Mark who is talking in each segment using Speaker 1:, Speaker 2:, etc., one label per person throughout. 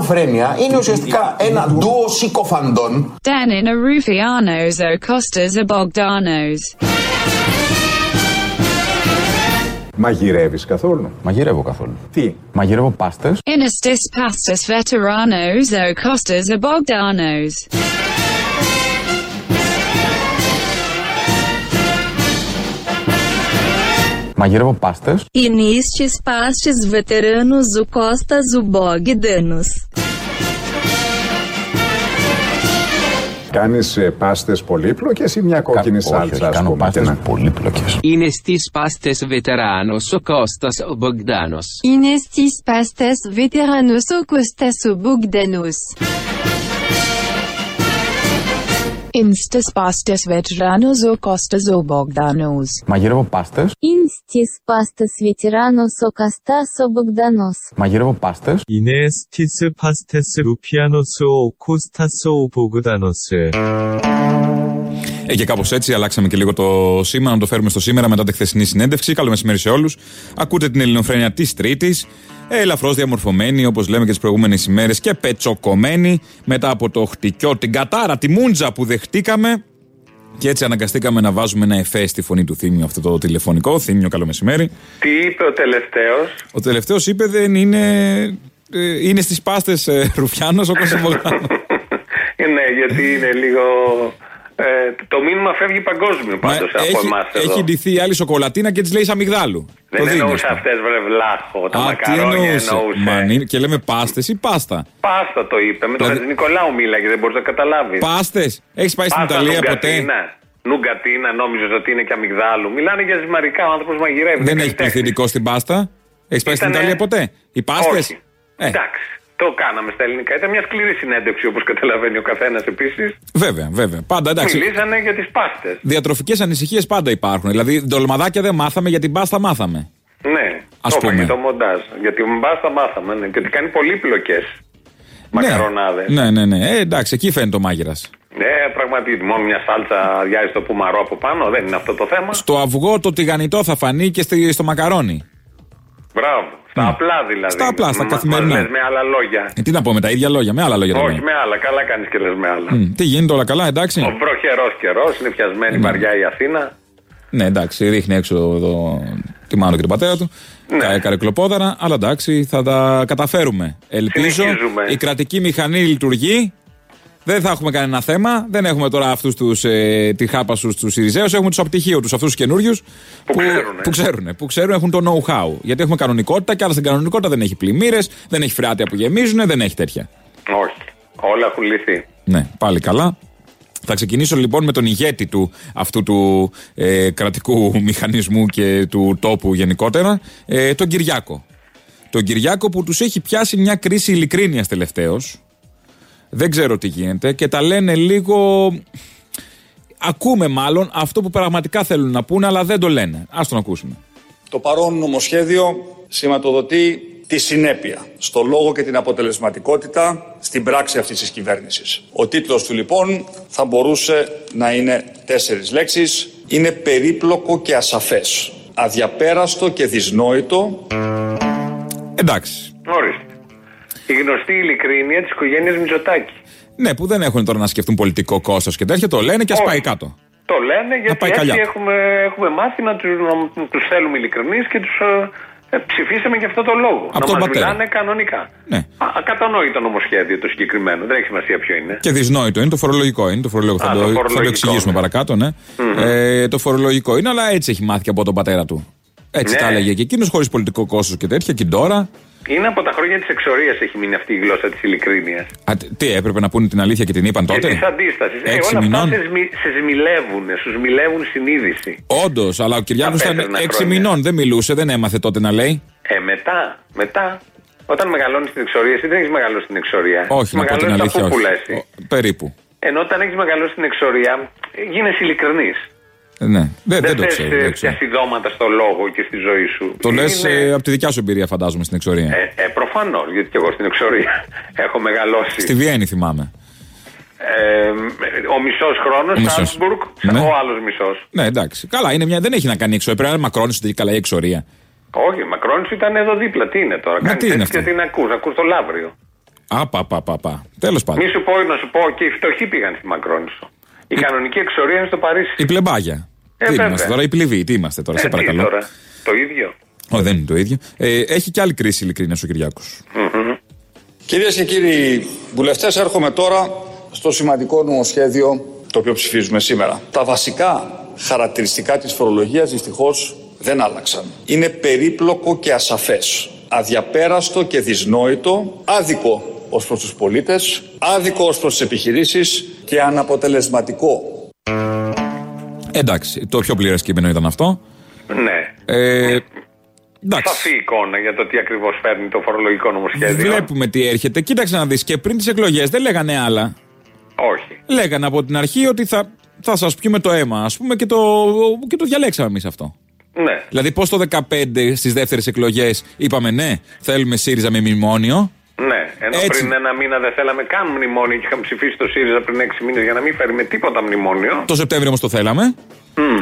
Speaker 1: ελληνοφρένεια είναι ουσιαστικά ένα ντουο συκοφαντών.
Speaker 2: Danina Rufianos o Costas o Bogdanos.
Speaker 3: Μαγειρεύεις καθόλου;
Speaker 4: Μαγειρεύω καθόλου.
Speaker 3: Τι;
Speaker 4: Μαγειρεύω πάστες.
Speaker 2: Inastis pastas veteranos o Costas o Bogdanos.
Speaker 4: Μαγειρεύω πάστε.
Speaker 5: E nestes pastes veteranos o Costas o Bogdanos.
Speaker 3: Κάνεις ε, πάστες πολύπλοκες ή μια κόκκινη σάλτσα, ας
Speaker 4: κάνω
Speaker 3: πούμε.
Speaker 4: πάστες
Speaker 3: και να-
Speaker 4: πολύπλοκες.
Speaker 6: Είναι στις πάστες veteranos ο Κώστας ο Μπογδάνος.
Speaker 7: Inestis pastes veteranos o costas o Bogdanos.
Speaker 8: Instis pastas veteranos o costas o bogdanos.
Speaker 4: Μαγείρευο πάστες.
Speaker 5: Instis pastas veteranos o costas o bogdanos.
Speaker 9: Πάστες. Pastas rupianos o costas o bogdanos.
Speaker 10: Ε, και κάπως έτσι αλλάξαμε και λίγο το σήμα, να το φέρουμε στο σήμερα μετά τη χθεσινή συνέντευξη. Καλό μεσημέρι σε όλους. Ακούτε την Ελληνοφρένια της Τρίτης. Ελαφρώς διαμορφωμένη, όπως λέμε και τις προηγούμενες ημέρες, και πετσοκομμένη μετά από το χτυκιό, την κατάρα, τη μούντζα που δεχτήκαμε. Και έτσι αναγκαστήκαμε να βάζουμε ένα εφέ στη φωνή του Θήμιου, αυτό το τηλεφωνικό. Θήμιο, καλό μεσημέρι.
Speaker 11: Τι είπε ο τελευταίος;
Speaker 10: Ο τελευταίος είπε δεν είναι. ε, είναι στις πάστες ε, Ρουφιάνος ο Κώστα Μπογδάνο.
Speaker 11: ναι, γιατί είναι λίγο. Ε, το μήνυμα φεύγει παγκόσμιο πάντως από
Speaker 10: έχει,
Speaker 11: εμάς εδώ.
Speaker 10: έχει ντυθεί η άλλη σοκολατίνα και της λέει αμυγδάλου.
Speaker 11: Δεν
Speaker 10: Το δίνεις
Speaker 11: εννοούσε
Speaker 10: αυτό.
Speaker 11: αυτές, βρε βλάχο. Τα
Speaker 10: Α, τι
Speaker 11: μακαρόνια
Speaker 10: εννοούσες;
Speaker 11: εννοούσε.
Speaker 10: Μα, είναι- και λέμε πάστες ή πάστα;
Speaker 11: Πάστα το είπε. Με τον
Speaker 10: Δηλαδή-
Speaker 11: Χατζη Νικολάου μίλαγε, δεν μπορείς να καταλάβεις.
Speaker 10: Πάστες; Έχεις πάει στην Ιταλία ποτέ;
Speaker 11: Νουγκατίνα, νόμιζες ότι είναι και αμυγδάλου. Μιλάνε για ζυμαρικά, ο άνθρωπος μαγειρεύει.
Speaker 10: Δεν
Speaker 11: είναι
Speaker 10: έχει
Speaker 11: καλλιτέχνης.
Speaker 10: πληθυντικό στην πάστα; Έχεις πάει στην
Speaker 11: Ήτανε-
Speaker 10: Ιταλία ποτέ; Οι πάστες;
Speaker 11: Όχι. Εντάξει. Το κάναμε στα ελληνικά. Ήταν μια σκληρή συνέντευξη όπως καταλαβαίνει ο καθένας επίσης.
Speaker 10: Βέβαια, βέβαια. Πάντα εντάξει.
Speaker 11: Μιλήσανε για τις πάστες.
Speaker 10: Διατροφικές ανησυχίες πάντα υπάρχουν. Δηλαδή, ντολμαδάκια δεν μάθαμε για την πάστα μάθαμε.
Speaker 11: Ναι,
Speaker 10: Ας
Speaker 11: το
Speaker 10: πούμε.
Speaker 11: έφαγε το μοντάζ. Γιατί με μπάστα μάθαμε. Ναι. Και ότι κάνει πολύπλοκε μακαρονάδες.
Speaker 10: Ναι, ναι, ναι. Ε, εντάξει, εκεί φαίνεται ο μάγειρας.
Speaker 11: Ναι, πραγματικά. Μόνο μια σάλτσα αδειάζει το πουμαρό από πάνω. Δεν είναι αυτό το θέμα.
Speaker 10: Στο αυγό το τηγανιτό θα φανεί και στη- στο μακαρόνι.
Speaker 11: Μπράβο. Στα απλά δηλαδή.
Speaker 10: Στα απλά, στα
Speaker 11: Μα-
Speaker 10: καθημερινά.
Speaker 11: μας λες με άλλα λόγια.
Speaker 10: Ε, τι να πω με τα ίδια λόγια, με άλλα λόγια. τα
Speaker 11: Όχι
Speaker 10: λέμε.
Speaker 11: με άλλα. Καλά κάνεις και λες με άλλα.
Speaker 10: Μμ, Τι γίνεται όλα καλά, εντάξει.
Speaker 11: Ο βροχερός καιρός, είναι πιασμένη βαριά η Αθήνα.
Speaker 10: Ναι, εντάξει, ρίχνει έξω εδώ τη μάνα και τον πατέρα του.
Speaker 11: Ναι.
Speaker 10: Κα, καρεκλοπόδαρα, αλλά εντάξει, θα τα καταφέρουμε. Ελπίζω.
Speaker 11: Συνεχίζουμε.
Speaker 10: Η κρατική μηχανή λειτουργεί. Δεν θα έχουμε κανένα θέμα. Δεν έχουμε τώρα αυτούς τους ε, τη χάπα του τους Ιριζέους. Έχουμε τους απτυχίου τους, αυτούς τους καινούριους. Που,
Speaker 11: ξέρουνε.
Speaker 10: που ξέρουν. Που ξέρουν, έχουν το know-how. Γιατί έχουμε κανονικότητα και άλλα στην κανονικότητα δεν έχει πλημμύρες, δεν έχει φρεάτια που γεμίζουν, δεν έχει τέτοια.
Speaker 11: Όχι. Όλα έχουν λυθεί.
Speaker 10: Ναι, πάλι καλά. Θα ξεκινήσω λοιπόν με τον ηγέτη του αυτού του ε, κρατικού μηχανισμού και του τόπου γενικότερα, ε, τον Κυριάκο. Τον Κυριάκο που τους έχει πιάσει μια κρίση ειλικρίνειας τελευταίως. Δεν ξέρω τι γίνεται και τα λένε λίγο... Ακούμε μάλλον αυτό που πραγματικά θέλουν να πούνε, αλλά δεν το λένε. Ας τον ακούσουμε.
Speaker 12: Το παρόν νομοσχέδιο σηματοδοτεί τη συνέπεια στο λόγο και την αποτελεσματικότητα στην πράξη αυτής της κυβέρνησης. Ο τίτλος του λοιπόν θα μπορούσε να είναι τέσσερις λέξεις. Είναι περίπλοκο και ασαφές. Αδιαπέραστο και δυσνόητο.
Speaker 10: Εντάξει.
Speaker 11: Ορίστε. Η γνωστή ειλικρίνεια της οικογένειας Μητσοτάκη.
Speaker 10: Ναι, που δεν έχουν τώρα να σκεφτούν πολιτικό κόστος και τέτοια, το λένε και ας
Speaker 11: Όχι.
Speaker 10: πάει κάτω.
Speaker 11: Το λένε γιατί
Speaker 10: πάει
Speaker 11: έτσι
Speaker 10: καλιά.
Speaker 11: έχουμε, έχουμε μάθει να τους, να τους θέλουμε ειλικρινείς και τους ε, ε, ψηφίσαμε για αυτό το λόγο.
Speaker 10: Από
Speaker 11: να
Speaker 10: τον
Speaker 11: μας
Speaker 10: πατέρα.
Speaker 11: μιλάνε κανονικά.
Speaker 10: Ναι.
Speaker 11: Α, ακατανόητο νομοσχέδιο το συγκεκριμένο. Δεν έχει σημασία ποιο είναι.
Speaker 10: Και δυσνόητο είναι, το φορολογικό είναι. Το φορολογικό.
Speaker 11: Α,
Speaker 10: θα,
Speaker 11: το
Speaker 10: το, θα το
Speaker 11: φορολογικό,
Speaker 10: εξηγήσουμε
Speaker 11: ναι.
Speaker 10: παρακάτω, ναι. Ε, το φορολογικό είναι, αλλά έτσι έχει μάθει και από τον πατέρα του. Έτσι
Speaker 11: Ναι.
Speaker 10: τα έλεγε και εκείνος χωρίς πολιτικό κόστος και τέτοια. Και τώρα.
Speaker 11: Είναι από τα χρόνια της εξορίας έχει μείνει αυτή η γλώσσα της ειλικρίνειας.
Speaker 10: Α, τ- τι έπρεπε να πούνε την αλήθεια και την είπαν
Speaker 11: Και
Speaker 10: τότε;
Speaker 11: της αντίστασης. Ε,
Speaker 10: Έξι
Speaker 11: όλα αυτά
Speaker 10: μηνών;
Speaker 11: σε, σμι, σε σμιλεύουν, σου σμιλεύουν συνείδηση.
Speaker 10: Όντως, αλλά ο Κυριάκος
Speaker 11: Τα
Speaker 10: ήταν
Speaker 11: πέθαινα
Speaker 10: έξι
Speaker 11: χρόνια.
Speaker 10: μηνών. Δεν μιλούσε, δεν έμαθε τότε να λέει.
Speaker 11: Ε, μετά, μετά. Όταν μεγαλώνεις την εξορία, εσύ δεν έχεις μεγαλώσει την εξορία.
Speaker 10: Όχι, να πω την
Speaker 11: Μεγαλώνεις
Speaker 10: αλήθεια.
Speaker 11: τα
Speaker 10: Όχι.
Speaker 11: πούπουλα εσύ.
Speaker 10: Ο- Περίπου.
Speaker 11: Ενώ όταν έχεις μεγαλώσει την εξορία, γίνεσαι ειλικρινής.
Speaker 10: Ε, Ναι, δεν, δεν το
Speaker 11: θες,
Speaker 10: ξέρω.
Speaker 11: ε,
Speaker 10: δεν ξέρω.
Speaker 11: πιασιδώματα στο λόγο και στη ζωή σου.
Speaker 10: Το λες
Speaker 11: Είναι-
Speaker 10: από τη δικιά σου εμπειρία, φαντάζομαι, στην εξορία.
Speaker 11: Ε, ε, Προφανώς, γιατί και εγώ στην εξορία έχω μεγαλώσει.
Speaker 10: Στη Βιέννη θυμάμαι.
Speaker 11: Ε, ο μισός χρόνος,
Speaker 10: Ο μισός.
Speaker 11: Σάλτσμπουργκ,
Speaker 10: Ναι.
Speaker 11: ο άλλος μισός.
Speaker 10: Ναι, εντάξει. Καλά, είναι μια, δεν έχει να κάνει εξορία. Πρέπει να είναι μακρόνι ότι καλά η εξορία.
Speaker 11: Όχι, Μακρόνι ήταν εδώ δίπλα. Τι είναι τώρα,
Speaker 10: Μα
Speaker 11: κάνεις
Speaker 10: τι είναι
Speaker 11: έτσι και
Speaker 10: αυτό;
Speaker 11: την ακούς, ακούς το λαύριο.
Speaker 10: Απα, πα, πα, πα. Τέλος πάντων.
Speaker 11: Μη σου πω, να σου πω, και οι φτωχοί πήγαν στη Μακρόνισο. Η κανονική εξορία είναι στο Παρίσι.
Speaker 10: Η πλεμπάγια.
Speaker 11: Ε,
Speaker 10: τι
Speaker 11: βέβαια.
Speaker 10: είμαστε τώρα, οι πληβοί, τι είμαστε τώρα,
Speaker 11: Ε,
Speaker 10: σε
Speaker 11: τι
Speaker 10: παρακαλώ.
Speaker 11: τώρα, το ίδιο.
Speaker 10: Ω, δεν είναι το ίδιο. Ε, έχει και άλλη κρίση ειλικρίνεια ο Κυριάκος.
Speaker 12: Κυρίες και κύριοι βουλευτές, έρχομαι τώρα στο σημαντικό νομοσχέδιο το οποίο ψηφίζουμε σήμερα. Τα βασικά χαρακτηριστικά της φορολογίας δυστυχώς δεν άλλαξαν. Είναι περίπλοκο και ασαφές, αδιαπέραστο και δυσνόητο, άδικο ως προς τους πολίτες, άδικο ως προς τις επιχειρήσεις και αναποτελεσματικό.
Speaker 10: Εντάξει, το πιο πλήρες κείμενο ήταν αυτό.
Speaker 11: Ναι.
Speaker 10: Ε, εντάξει.
Speaker 11: Σαφή εικόνα για το τι ακριβώς φέρνει το φορολογικό νομοσχέδιο.
Speaker 10: Βλέπουμε τι έρχεται. Κοίταξε να δεις και πριν τις εκλογές δεν λέγανε άλλα.
Speaker 11: Όχι.
Speaker 10: Λέγανε από την αρχή ότι θα, θα σας πιούμε το αίμα, ας πούμε, και το, και το διαλέξαμε εμείς αυτό.
Speaker 11: Ναι.
Speaker 10: Δηλαδή, πώς το 15 στις δεύτερες εκλογές είπαμε ναι, θέλουμε ΣΥΡΙΖΑ με μνημόνιο.
Speaker 11: Ναι, ενώ
Speaker 10: Έτσι.
Speaker 11: πριν ένα μήνα δεν θέλαμε καν μνημόνιο και είχαμε ψηφίσει το ΣΥΡΙΖΑ πριν 6 μήνες για να μην φέρει με τίποτα μνημόνιο.
Speaker 10: Το Σεπτέμβριο όμως το θέλαμε.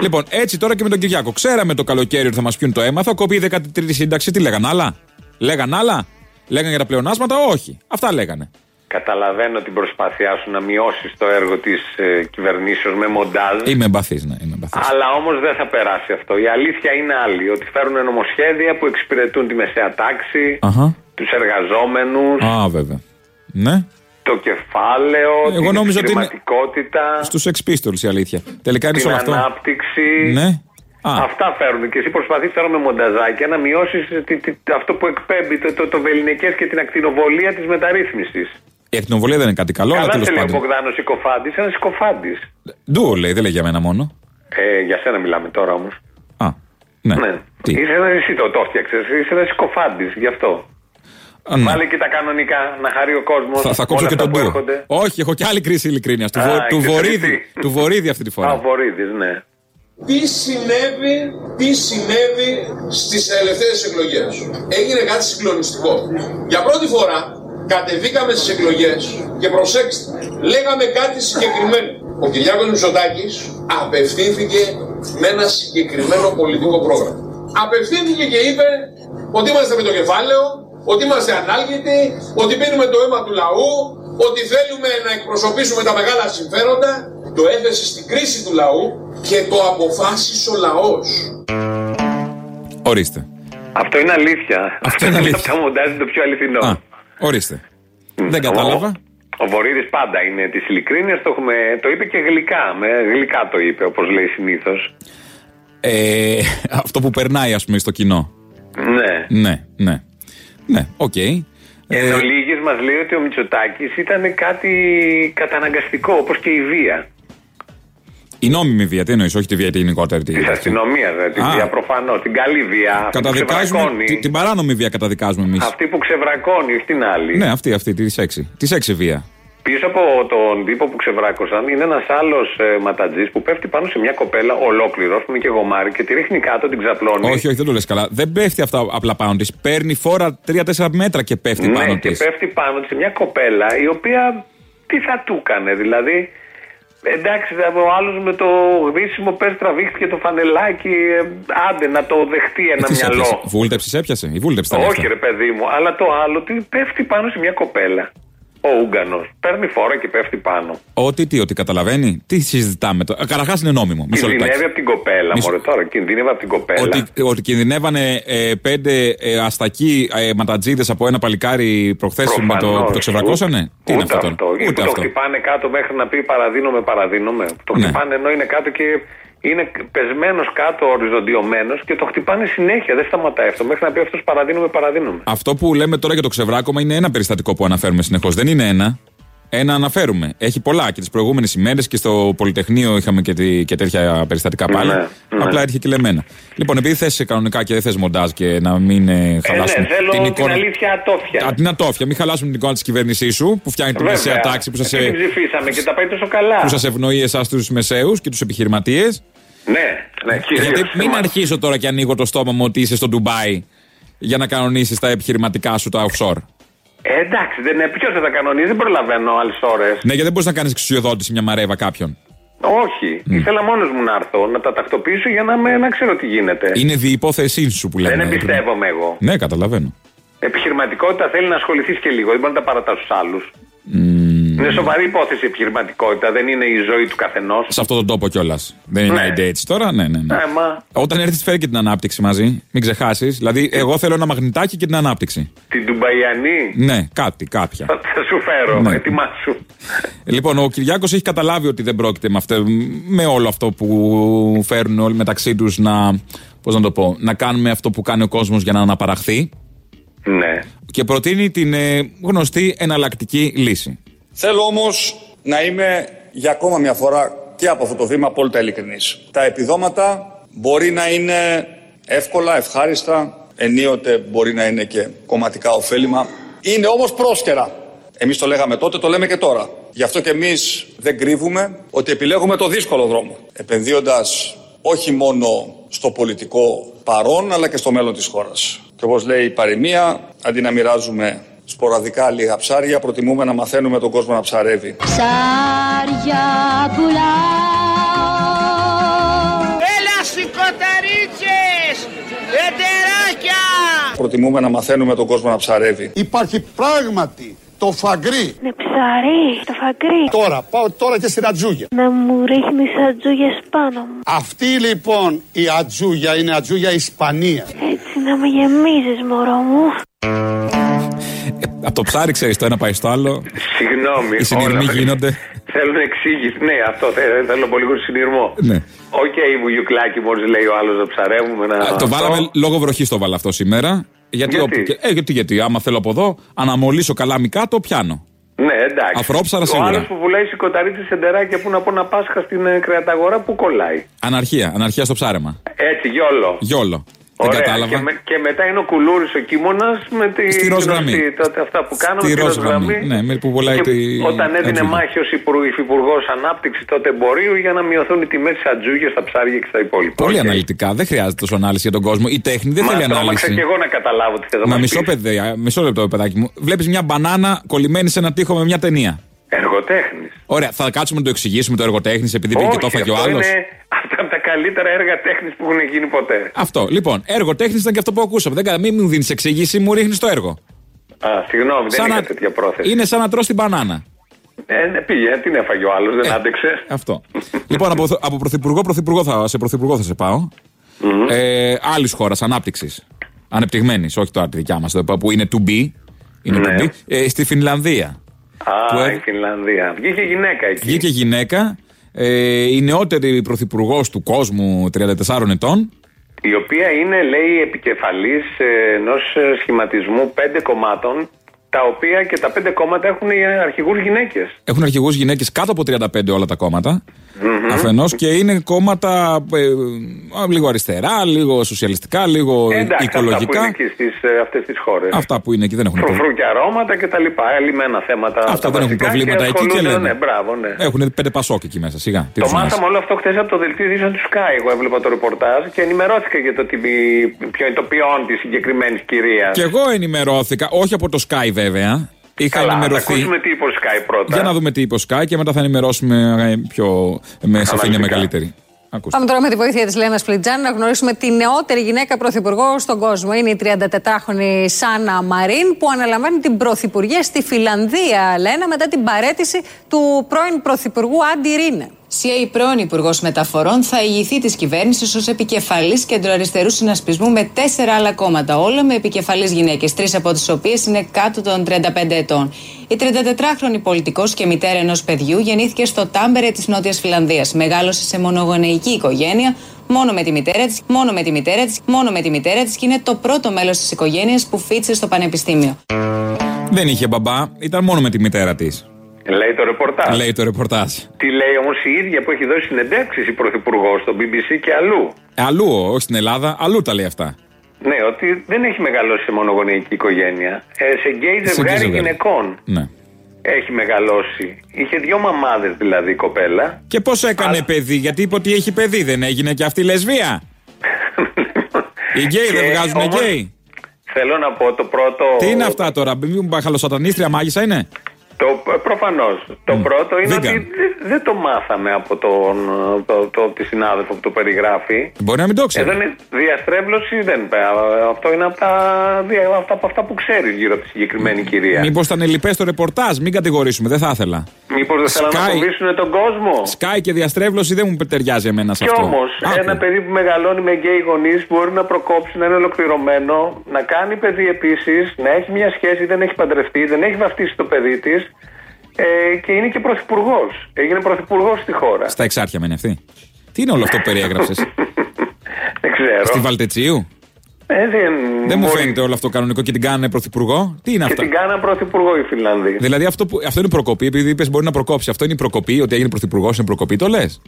Speaker 10: Λοιπόν, έτσι τώρα και με τον Κυριάκο. Ξέραμε το καλοκαίρι ότι θα μας πιούν το αίμα, θα κοπεί η 13η σύνταξη. Τι λέγανε άλλα; Λέγανε άλλα; Λέγανε για τα πλεονάσματα, όχι. Αυτά λέγανε.
Speaker 11: Καταλαβαίνω την προσπάθειά σου να μειώσεις το έργο της ε, κυβερνήσεως με μοντάζ.
Speaker 10: Είμαι εμπαθής, ναι, είμαι εμπαθής.
Speaker 11: Αλλά όμως δεν θα περάσει αυτό. Η αλήθεια είναι άλλη. Ότι φέρουν νομοσχέδια που εξυπηρετούν τη μεσαία τάξη,
Speaker 10: Αχα.
Speaker 11: Τους εργαζόμενους,
Speaker 10: Α, βέβαια. Ναι.
Speaker 11: το κεφάλαιο,
Speaker 10: Εγώ
Speaker 11: την
Speaker 10: νόμιζα ότι είναι
Speaker 11: επιχειρηματικότητα,
Speaker 10: Στους Sex Pistols η αλήθεια. Τελικά είναι σε
Speaker 11: την
Speaker 10: όλο αυτό.
Speaker 11: ανάπτυξη.
Speaker 10: Ναι. Α,
Speaker 11: Αυτά φέρνουν. Και εσύ προσπαθείς τώρα με μονταζάκια να μειώσεις αυτό που εκπέμπει το, το, το βεληνικές και την ακτινοβολία της μεταρρύθμισης.
Speaker 10: η ακτινοβολία δεν είναι κάτι καλό, αλλά
Speaker 11: Καλά
Speaker 10: τέλος
Speaker 11: σε λέει ο
Speaker 10: πάντων.
Speaker 11: Μπογδάνος Οικοφάντη, ένας Οικοφάντη.
Speaker 10: Ντουο λέει, δεν λέει για μένα μόνο.
Speaker 11: Ε, για σένα μιλάμε τώρα όμως.
Speaker 10: Α, ναι.
Speaker 11: Ναι.
Speaker 10: Τι;
Speaker 11: Είσαι ένα, εσύ το, το φτιάξε. Είσαι ένας Οικοφάντη, γι' αυτό.
Speaker 10: Α, ναι.
Speaker 11: Βάλε και τα κανονικά να χαρεί ο κόσμος.
Speaker 10: Θα, θα κόψω και τον Ντουο. Όχι, έχω και άλλη κρίση ειλικρίνεια. Του,
Speaker 11: Α,
Speaker 10: βο- του,
Speaker 11: έχεις
Speaker 10: βορύδι,
Speaker 11: θυμηθεί.
Speaker 10: του βορύδι αυτή τη
Speaker 11: Α,
Speaker 10: φορά.
Speaker 11: ο Βορύδης, ναι.
Speaker 13: Τι συνέβη, τι συνέβη στις τελευταίες εκλογές; Έγινε κάτι συγκλονιστικό. Για πρώτη φορά κατεβήκαμε στις εκλογές και προσέξτε, λέγαμε κάτι συγκεκριμένο. Ο Κυριάκος Μητσοτάκης απευθύνθηκε με ένα συγκεκριμένο πολιτικό πρόγραμμα. Απευθύνθηκε και είπε ότι είμαστε με το κεφάλαιο, ότι είμαστε ανάλγητοι, ότι πίνουμε το αίμα του λαού, ότι θέλουμε να εκπροσωπήσουμε τα μεγάλα συμφέροντα. Το έθεσε στην κρίση του λαού και το αποφάσισε ο λαός.
Speaker 10: Ορίστε.
Speaker 11: Αυτό είναι αλήθεια.
Speaker 10: Αυτό είναι αλήθεια.
Speaker 11: Τα μοντάζ είναι το πιο αληθινό.
Speaker 10: Α, ορίστε. Δεν κατάλαβα.
Speaker 11: Ο Βορύδης πάντα είναι της ειλικρίνειας. Το, έχουμε, το είπε και γλυκά. Με γλυκά το είπε, όπως λέει συνήθως.
Speaker 10: Ε, αυτό που περνάει, ας πούμε, στο κοινό.
Speaker 11: Ναι.
Speaker 10: Ναι, ναι. Ναι, οκ.
Speaker 11: Εν ολίγοις μας λέει ότι ο Μητσοτάκης ήταν κάτι καταναγκαστικό, όπως και η βία.
Speaker 10: Η νόμιμη βία, τι εννοείς, όχι τη βία τη γενικότερη. τη-
Speaker 11: Της αστυνομίας, δηλαδή, την
Speaker 10: Α.
Speaker 11: βία προφανώς, την καλή βία. αυτή που
Speaker 10: Καταδικάζουμε.
Speaker 11: ξεβρακώνει.
Speaker 10: τη- την παράνομη βία καταδικάζουμε εμείς.
Speaker 11: Αυτή που ξεβρακώνει, όχι την άλλη.
Speaker 10: Ναι, αυτή, αυτή, τη σεξι. Της σεξι βία.
Speaker 11: Πίσω από τον τύπο που ξεβράκωσαν είναι ένας άλλος ε, ματατζής που πέφτει πάνω σε μια κοπέλα ολόκληρο, ας πούμε και γομάρι, και τη ρίχνει κάτω, την ξαπλώνει.
Speaker 10: Όχι, όχι, δεν το λες καλά. Δεν πέφτει αυτά απλά πάνω της. Παίρνει φόρα 3-4 μέτρα και πέφτει
Speaker 11: ναι,
Speaker 10: πάνω
Speaker 11: και
Speaker 10: της.
Speaker 11: πέφτει πάνω της σε μια κοπέλα η οποία τι θα του έκανε, δηλαδή. Εντάξει, ο άλλος με το γδίσιμο πες τραβήχτηκε το φανελάκι. ε, Άντε να το δεχτεί ένα
Speaker 10: Τι σε έπιασε;
Speaker 11: μυαλό.
Speaker 10: Βούλτεψη έπιασε; Η βούλτεψη ήταν
Speaker 11: Όχι, ρε παιδί μου, αλλά το άλλο τι πέφτει πάνω σε μια κοπέλα. Ο Ούγκανο. Παίρνει φόρα και πέφτει πάνω.
Speaker 10: Ότι τι, ότι καταλαβαίνει; Τι συζητάμε τώρα. Καταρχάς είναι νόμιμο. Μισό
Speaker 11: Κινδυνεύει
Speaker 10: λεπτάκι.
Speaker 11: από την κοπέλα,
Speaker 10: Μισό-
Speaker 11: μωρέ τώρα. Κινδυνεύει από την κοπέλα.
Speaker 10: Ότι, ότι κινδυνεύανε ε, πέντε ε, αστακοί ε, ματατζίδες από ένα παλικάρι προχθές με το,
Speaker 11: Προφανώς.
Speaker 10: που το ξεβρακώσανε; Τι είναι
Speaker 11: Ούτε
Speaker 10: αυτό τώρα;
Speaker 11: Ή που
Speaker 10: Ούτε
Speaker 11: το
Speaker 10: αυτό.
Speaker 11: χτυπάνε κάτω μέχρι να πει παραδίνομαι, παραδίνομαι. Το
Speaker 10: Ναι.
Speaker 11: χτυπάνε ενώ είναι κάτω και είναι πεσμένος κάτω, οριζοντιωμένος και το χτυπάνε συνέχεια. Δεν σταματάει αυτό. Μέχρι να πει αυτός παραδίνομαι, παραδίνομαι.
Speaker 10: Αυτό που λέμε τώρα για το ξεβράκωμα είναι ένα περιστατικό που αναφέρουμε συνεχώς. Δεν είναι ένα. Ένα αναφέρουμε. Έχει πολλά και τις προηγούμενες ημέρες και στο Πολυτεχνείο είχαμε και, τη- και τέτοια περιστατικά πάλι.
Speaker 11: Ναι, ναι.
Speaker 10: Απλά έτυχε και λεμένα. Λοιπόν, επειδή θες κανονικά και δεν θες μοντάζ και να μην ε,
Speaker 11: Ε,
Speaker 10: χαλάσουμε
Speaker 11: ναι, θέλω
Speaker 10: την
Speaker 11: την,
Speaker 10: εικόνα.
Speaker 11: αλήθεια ατόφια.
Speaker 10: Α, την ατόφια, μην χαλάσουμε την εικόνα της κυβέρνησής σου που φτιάχνει τη
Speaker 11: Βέβαια.
Speaker 10: μεσαία τάξη που σας
Speaker 11: Αυτή την ψηφίσαμε και τα πάει τόσο καλά.
Speaker 10: που σας ευνοεί εσάς τους μεσαίους και τους επιχειρηματίες.
Speaker 11: Ναι, ναι, κυρίως
Speaker 10: Γιατί μην
Speaker 11: εμάς.
Speaker 10: αρχίσω τώρα και ανοίγω το στόμα μου ότι είσαι στο Ντουμπάι για να κανονίσεις τα επιχειρηματικά σου τα offshore.
Speaker 11: Ε, εντάξει, δεν είναι. Ποιος δεν θα κανονίζει, δεν προλαβαίνω άλλες ώρες.
Speaker 10: Ναι, γιατί δεν μπορείς να κάνεις εξουσιοδότηση μια μαρέβα κάποιον.
Speaker 11: Όχι. Ήθελα μόνος μου να έρθω, να τα τακτοποιήσω για να, με, να ξέρω τι γίνεται.
Speaker 10: Είναι διυπόθεσή σου που λέμε.
Speaker 11: δεν εμπιστεύομαι εγώ.
Speaker 10: Ναι, καταλαβαίνω.
Speaker 11: Επιχειρηματικότητα θέλει να ασχοληθείς και λίγο. Δεν μπορεί να τα παρατάς στους άλλους. Είναι σοβαρή υπόθεση η επιχειρηματικότητα. Δεν είναι η ζωή του καθενός.
Speaker 10: Σε αυτόν τον τόπο κιόλας. Δεν είναι
Speaker 11: Ναι.
Speaker 10: ναι. έτσι τώρα, ναι, ναι. ναι.
Speaker 11: Ε, μα
Speaker 10: Όταν έρθει, φέρει και την ανάπτυξη μαζί. Μην ξεχάσεις. Δηλαδή, εγώ θέλω ένα μαγνητάκι και την ανάπτυξη.
Speaker 11: την Ντουμπαϊανή;
Speaker 10: Ναι, κάτι, κάποια.
Speaker 11: θα, θα σου φέρω.
Speaker 10: Ναι.
Speaker 11: Ετοιμάσου.
Speaker 10: Λοιπόν, ο Κυριάκος έχει καταλάβει ότι δεν πρόκειται με, αυτό, με όλο αυτό που φέρνουν όλοι μεταξύ τους να. Πώς να το πω, να κάνουμε αυτό που κάνει ο κόσμος για να αναπαραχθεί.
Speaker 11: Ναι.
Speaker 10: Και προτείνει την ε, γνωστή εναλλακτική λύση.
Speaker 12: Θέλω όμως να είμαι για ακόμα μια φορά και από αυτό το βήμα απόλυτα ειλικρινής. Τα επιδόματα μπορεί να είναι εύκολα, ευχάριστα, ενίοτε μπορεί να είναι και κομματικά ωφέλιμα. Είναι όμως πρόσκαιρα. Εμείς το λέγαμε τότε, το λέμε και τώρα. Γι' αυτό και εμείς δεν κρύβουμε ότι επιλέγουμε το δύσκολο δρόμο. Επενδύοντας όχι μόνο στο πολιτικό παρόν, αλλά και στο μέλλον της χώρας. Και όπως λέει η παροιμία, αντί να μοιράζουμε σποραδικά λίγα ψάρια, προτιμούμε να μαθαίνουμε τον κόσμο να ψαρεύει.
Speaker 5: Ψάρια πουλάω
Speaker 14: Έλα σηκωταρίτσες! Ετεράκια!
Speaker 12: Προτιμούμε να μαθαίνουμε τον κόσμο να ψαρεύει.
Speaker 15: Υπάρχει πράγματι το φαγκρί.
Speaker 16: Ναι, ψάρι, το φαγκρί.
Speaker 15: Τώρα, πάω τώρα και στην ατζούγια.
Speaker 16: Να μου ρίχνεις ατζούγες πάνω μου.
Speaker 15: Αυτή λοιπόν η ατζούγια είναι ατζούγια Ισπανίας.
Speaker 16: Έτσι να με γεμίζεις μωρό μου.
Speaker 10: Από το ψάρι, ξέρεις, το ένα πάει στο άλλο.
Speaker 11: Συγγνώμη.
Speaker 10: Οι συνειρμοί
Speaker 11: όλα-
Speaker 10: γίνονται.
Speaker 11: Θέλουν εξήγηση. Ναι, αυτό θε- θέλω από λίγο συνειρμό.
Speaker 10: Ναι.
Speaker 11: Οκ, βουγιουκλάκι, μόλις λέει ο άλλος να ψαρεύουμε. Να...
Speaker 10: Α, Το βάλαμε λόγω βροχής το βάλα αυτό σήμερα. Γιατί,
Speaker 11: Γιατί;
Speaker 10: όπου και- ε, γιατί, γιατί, άμα θέλω από εδώ, αναμολύσω καλάμι κάτω, πιάνω.
Speaker 11: Ναι, εντάξει.
Speaker 10: Αφρόψαρα
Speaker 11: Ο
Speaker 10: σίγουρα.
Speaker 11: άλλος που πουλάει σηκωταρίτσι σε ντεράκια που να πω να Πάσχα στην ε, κρεαταγορά που κολλάει.
Speaker 10: Αναρχία, αναρχία στο ψάρεμα.
Speaker 11: Έτσι, γιόλο.
Speaker 10: Γιόλο. Δεν
Speaker 11: Ωραία.
Speaker 10: κατάλαβα.
Speaker 11: Και, με- και μετά είναι ο κουλούρης ο κίμωνα με τη
Speaker 10: Στη ροζ
Speaker 11: γνωστή
Speaker 10: γραμμή.
Speaker 11: τότε αυτά που κάναμε.
Speaker 10: Στη
Speaker 11: τη
Speaker 10: ροζ
Speaker 11: ροζ
Speaker 10: γραμμή. Ναι, με που πουλάει
Speaker 11: Και
Speaker 10: τη-
Speaker 11: Όταν έδινε
Speaker 10: ατζούγια.
Speaker 11: μάχη ως υφυπουργός ανάπτυξης τότε εμπορίου για να μειωθούν οι τιμές της ατζούγια, στα ψάρια και στα υπόλοιπα.
Speaker 10: Πολύ
Speaker 11: Οκ.
Speaker 10: αναλυτικά. Δεν χρειάζεται τόσο ανάλυση για τον κόσμο. Η τέχνη δεν
Speaker 11: Μα
Speaker 10: θέλει
Speaker 11: τρόμαξα
Speaker 10: ανάλυση.
Speaker 11: και εγώ να καταλάβω τι θέλω να
Speaker 10: Μα
Speaker 11: μας
Speaker 10: μισό,
Speaker 11: πεις.
Speaker 10: παιδε, μισό λεπτό, παιδάκι μου. Βλέπεις μια μπανάνα κολλημένη σε ένα τείχο με μια ταινία.
Speaker 11: Εργοτέχνης.
Speaker 10: Ωραία, θα κάτσουμε να το εξηγήσουμε το εργοτέχνης επειδή πήγε και το έφαγε ο
Speaker 11: αυτό
Speaker 10: άλλος;
Speaker 11: Είναι αυτά από τα καλύτερα έργα τέχνης που έχουν γίνει ποτέ.
Speaker 10: Αυτό. Λοιπόν, έργο τέχνης ήταν και αυτό που ακούσαμε. Δεν κα- μην μου δίνεις εξήγηση, μου ρίχνεις το έργο.
Speaker 11: Α, συγγνώμη, δεν
Speaker 10: Σαν
Speaker 11: είχα
Speaker 10: να-
Speaker 11: τέτοια πρόθεση.
Speaker 10: Είναι σαν να τρως την μπανάνα.
Speaker 11: Ε, ναι, πήγε, την έφαγε ο άλλος, δεν άντεξε.
Speaker 10: Αυτό. λοιπόν, από, από πρωθυπουργό, πρωθυπουργό θα, σε πρωθυπουργό θα σε πάω. Ε, Άλλης χώρας ανάπτυξης. Ανεπτυγμένης, όχι τώρα τη δικιά μας, που είναι to be. Είναι
Speaker 11: Ναι.
Speaker 10: to be. Ε, στη Φινλανδία.
Speaker 11: Α,
Speaker 10: Που έ-
Speaker 11: η Φινλανδία. Βγήκε γυναίκα εκεί.
Speaker 10: Βγήκε γυναίκα, ε, η νεότερη πρωθυπουργός του κόσμου 34 ετών.
Speaker 11: Η οποία είναι, λέει, επικεφαλής ενός σχηματισμού πέντε κομμάτων, τα οποία και τα πέντε κόμματα έχουν αρχηγούς γυναίκες.
Speaker 10: Έχουν αρχηγούς γυναίκες κάτω από 35 όλα τα κόμματα. Αφενός και είναι κόμματα ε, ε, λίγο αριστερά, λίγο σοσιαλιστικά, λίγο
Speaker 11: Εντάξει,
Speaker 10: οικολογικά.
Speaker 11: αυτά που είναι εκεί στις, ε, αυτές τις χώρες.
Speaker 10: Αυτά που είναι εκεί δεν έχουν προβλήματα.
Speaker 11: Φρουφρού και αρώματα και τα λοιπά. Ελλημένα θέματα.
Speaker 10: Αυτά
Speaker 11: τα
Speaker 10: δεν έχουν
Speaker 11: βασικά
Speaker 10: προβλήματα εκεί και
Speaker 11: ασχολούνται,
Speaker 10: λένε.
Speaker 11: Ναι, μπράβο, ναι.
Speaker 10: Έχουν πέντε πασόκ εκεί μέσα, σιγά. Τι
Speaker 11: Το
Speaker 10: τους νοιάζει.
Speaker 11: μάθαμε όλο αυτό χθες από το δελτίο ειδήσεων του Sky. Εγώ έβλεπα το ρεπορτάζ και ενημερώθηκα για το τι, ποιο είναι το ποιόν της συγκεκριμένης κυρίας.
Speaker 10: Και εγώ ενημερώθηκα, όχι από το Sky βέβαια. Είχα
Speaker 11: Καλά, θα
Speaker 10: ενημερωθεί.
Speaker 11: ακούσουμε τι είπε ο Sky πρώτα.
Speaker 10: Για να δούμε τι είπε ο Sky και μετά θα ενημερώσουμε ε, πιο με σαφήνεια μεγαλύτερη. Ακούστε.
Speaker 17: Πάμε τώρα με τη βοήθεια της Λένας Φλιτζάν να γνωρίσουμε τη νεότερη γυναίκα πρωθυπουργό στον κόσμο. Είναι η 34χρονη Σάνα Μαρίν που αναλαμβάνει την πρωθυπουργία στη Φιλανδία, Λένα, μετά την παρέτηση του πρώην πρωθυπουργού Άντι Ρίνε.
Speaker 18: Σία, η πρώην Υπουργός Μεταφορών, θα ηγηθεί της κυβέρνησης ως επικεφαλής κεντροαριστερού συνασπισμού με τέσσερα άλλα κόμματα. Όλα με επικεφαλής γυναίκες, τρεις από τις οποίες είναι κάτω των 35 ετών. Η 34χρονη πολιτικός και μητέρα ενός παιδιού γεννήθηκε στο Τάμπερε της Νότιας Φιλανδίας. Μεγάλωσε σε μονογονεϊκή οικογένεια, μόνο με τη μητέρα της, μόνο με τη μητέρα της, μόνο με τη μητέρα της και είναι το πρώτο μέλος της οικογένειας που φίτσε στο πανεπιστήμιο.
Speaker 10: Δεν είχε μπαμπά, ήταν μόνο με τη μητέρα της.
Speaker 11: Λέει το ρεπορτάζ.
Speaker 10: Λέει το ρεπορτάζ.
Speaker 11: Τι λέει όμως η ίδια που έχει δώσει συνεντεύξεις η πρωθυπουργό στο BBC και αλλού;
Speaker 10: Αλλού, όχι στην Ελλάδα, αλλού τα λέει αυτά.
Speaker 11: Ναι, ότι δεν έχει μεγαλώσει σε μονογονεϊκή οικογένεια. Ε, σε γκέι
Speaker 10: Σε
Speaker 11: ζευγάρι
Speaker 10: γκέι
Speaker 11: γυναικών
Speaker 10: Ναι.
Speaker 11: έχει μεγαλώσει. Είχε δύο μαμάδες δηλαδή η κοπέλα.
Speaker 10: Και πώς έκανε παιδί, γιατί είπε ότι έχει παιδί, δεν έγινε και αυτή λεσβία; Οι γκέι δεν
Speaker 11: Και
Speaker 10: βγάζουν
Speaker 11: όμως-
Speaker 10: γκέι.
Speaker 11: Θέλω να πω το πρώτο.
Speaker 10: Τι είναι αυτά τώρα, μην μου μπαχαλοσατανίστρια μάγισσα είναι;
Speaker 11: Το, προφανώς. Το πρώτο είναι
Speaker 10: Vegan.
Speaker 11: ότι δεν, δεν το μάθαμε από τον, το, το, τη συνάδελφο που το περιγράφει.
Speaker 10: Μπορεί να μην το ξέρει.
Speaker 11: Εδώ είναι διαστρέβλωση, δεν Αυτό είναι από τα, δια- αυτά, από αυτά που ξέρεις γύρω από τη συγκεκριμένη κυρία.
Speaker 10: Μήπως ήταν λοιπέ το ρεπορτάζ, μην κατηγορήσουμε, δεν θα ήθελα.
Speaker 11: Μήπως δεν θέλουν να
Speaker 10: Sky.
Speaker 11: φοβήσουν τον κόσμο;
Speaker 10: Σκάι και διαστρέβλωση δεν μου ταιριάζει εμένα σε
Speaker 11: Κι
Speaker 10: αυτό.
Speaker 11: όμως,
Speaker 10: Άκου.
Speaker 11: ένα παιδί που μεγαλώνει με γκέι γονείς μπορεί να προκόψει, να είναι ολοκληρωμένο, να κάνει παιδί επίσης, να έχει μια σχέση, δεν έχει παντρευτεί, δεν έχει βαφτίσει το παιδί της ε, και είναι και πρωθυπουργός. Έγινε πρωθυπουργός στη χώρα.
Speaker 10: Στα εξάρχεια μένει αυτή. Τι είναι όλο αυτό που περιέγραψες;
Speaker 11: Δεν ξέρω.
Speaker 10: Στη Βαλτετσίου;
Speaker 11: Ε, δεν
Speaker 10: Δεν μου
Speaker 11: μπορεί.
Speaker 10: φαίνεται όλο αυτό κανονικό και την κάνανε πρωθυπουργό; Τι είναι
Speaker 11: Και
Speaker 10: αυτά;
Speaker 11: την κάναν πρωθυπουργό οι Φιλανδοί.
Speaker 10: Δηλαδή αυτό, που, αυτό είναι προκοπή, επειδή είπες μπορεί να προκόψει. Αυτό είναι η προκοπή, ότι έγινε πρωθυπουργός, είναι προκοπή, το λες.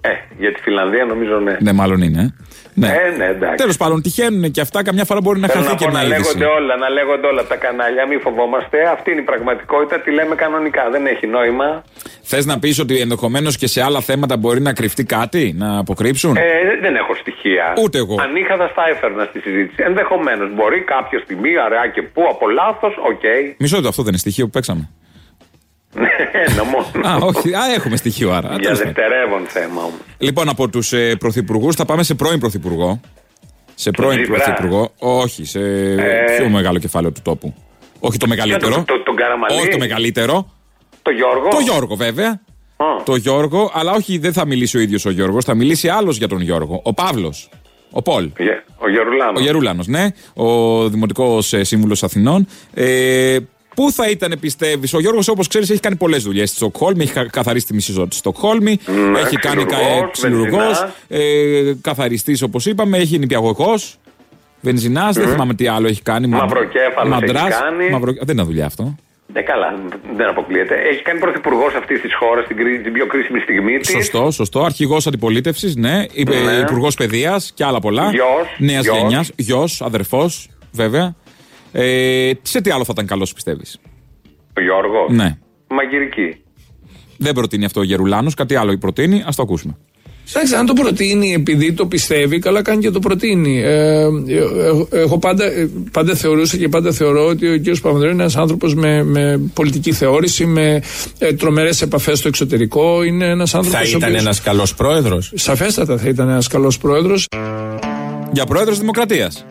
Speaker 11: Ε, για τη Φιλανδία νομίζω ναι.
Speaker 10: Ναι, μάλλον είναι. ε. Ναι.
Speaker 11: Ε, ναι, εντάξει.
Speaker 10: Τέλος πάντων, τυχαίνουν και αυτά, καμιά φορά μπορεί να
Speaker 11: Θέλω
Speaker 10: χαθεί
Speaker 11: να
Speaker 10: και
Speaker 11: πω να
Speaker 10: μια είδηση.
Speaker 11: λέγονται όλα, να λέγονται όλα από τα κανάλια, μην φοβόμαστε. Αυτή είναι η πραγματικότητα, τη λέμε κανονικά. Δεν έχει νόημα.
Speaker 10: Θες να πεις ότι ενδεχομένως και σε άλλα θέματα μπορεί να κρυφτεί κάτι, να αποκρύψουν;
Speaker 11: Ε, δεν έχω στοιχεία.
Speaker 10: Ούτε εγώ.
Speaker 11: Αν είχα, θα στα έφερνα στη συζήτηση. Ενδεχομένως μπορεί κάποια στιγμή, αραιά και πού, από λάθος, οκ.
Speaker 10: Μισό λεπτό, αυτό δεν είναι στοιχείο που παίξαμε.
Speaker 11: Ένα μόνο.
Speaker 10: Α, όχι. Α, έχουμε στοιχείο άρα.
Speaker 11: Για
Speaker 10: Τέλος πάντων.
Speaker 11: δευτερεύον θέμα όμως.
Speaker 10: Λοιπόν, από τους ε, πρωθυπουργούς θα πάμε σε πρώην πρωθυπουργό. Σε πρώην
Speaker 11: Τσίπρα.
Speaker 10: πρωθυπουργό. Όχι, σε
Speaker 11: Ε.
Speaker 10: πιο μεγάλο κεφάλαιο του τόπου. Όχι το μεγαλύτερο.
Speaker 11: Το, το, τον Καραμαλή.
Speaker 10: Όχι το μεγαλύτερο.
Speaker 11: Το Γιώργο.
Speaker 10: Το Γιώργο, βέβαια. Το Γιώργο, αλλά όχι, δεν θα μιλήσει ο ίδιος ο Γιώργος, θα μιλήσει άλλος για τον Γιώργο. Ο Παύλος. Ο Πολ.
Speaker 11: Γε- Ο Γερουλάνος.
Speaker 10: Ο Γερούλανο, ναι. Ο Δημοτικός Σύμβουλος Αθηνών. Ε, Πού θα ήταν, πιστεύεις, ο Γιώργος, όπως ξέρεις, έχει κάνει πολλές δουλειές στη Στοκχόλμη, έχει κα- καθαρίσει τη μισή ζωή στη Στοκχόλμη,
Speaker 11: Ναι,
Speaker 10: έχει κάνει
Speaker 11: ξυλουργός,
Speaker 10: ξυλουργό,
Speaker 11: βενζινάς.
Speaker 10: ε, καθαριστής όπως είπαμε, έχει νηπιαγωγό, βενζινάς, δεν θυμάμαι τι άλλο έχει κάνει. μα-
Speaker 11: Μαυροκέφαλος έχει
Speaker 10: μαντράς,
Speaker 11: κάνει.
Speaker 10: μαυρο- Δεν είναι δουλειά αυτό.
Speaker 11: Ε, καλά, δεν αποκλείεται. Έχει κάνει πρωθυπουργός αυτής της χώρας την, κρί- την πιο κρίσιμη στιγμή της.
Speaker 10: Σωστό, σωστό. Αρχηγός αντιπολίτευσης, ναι.
Speaker 11: Ναι.
Speaker 10: Υπουργός παιδείας και άλλα πολλά.
Speaker 11: Γιος,
Speaker 10: Νέας
Speaker 11: γιος.
Speaker 10: γενιάς. Γιος, αδερφός, βέβαια. Ε, σε τι άλλο θα ήταν καλός, πιστεύεις;
Speaker 11: Ο Γιώργο.
Speaker 10: Ναι.
Speaker 11: Μαγειρική.
Speaker 10: Δεν προτείνει αυτό ο Γερουλάνος, κάτι άλλο προτείνει. Α το ακούσουμε.
Speaker 19: Εντάξει, αν το προτείνει επειδή το πιστεύει, καλά κάνει και το προτείνει. Ε, ε, ε, έχω πάντα, ε, πάντα θεωρούσα και πάντα θεωρώ ότι ο κ. Παπανδρέου είναι ένας άνθρωπος με, με πολιτική θεώρηση, με ε, τρομερές επαφές στο εξωτερικό. Είναι ένας άνθρωπος.
Speaker 20: Θα ήταν ένας καλός πρόεδρος;
Speaker 19: Σαφέστατα θα ήταν ένας καλός πρόεδρος.
Speaker 10: Για πρόεδρος Δημοκρατίας.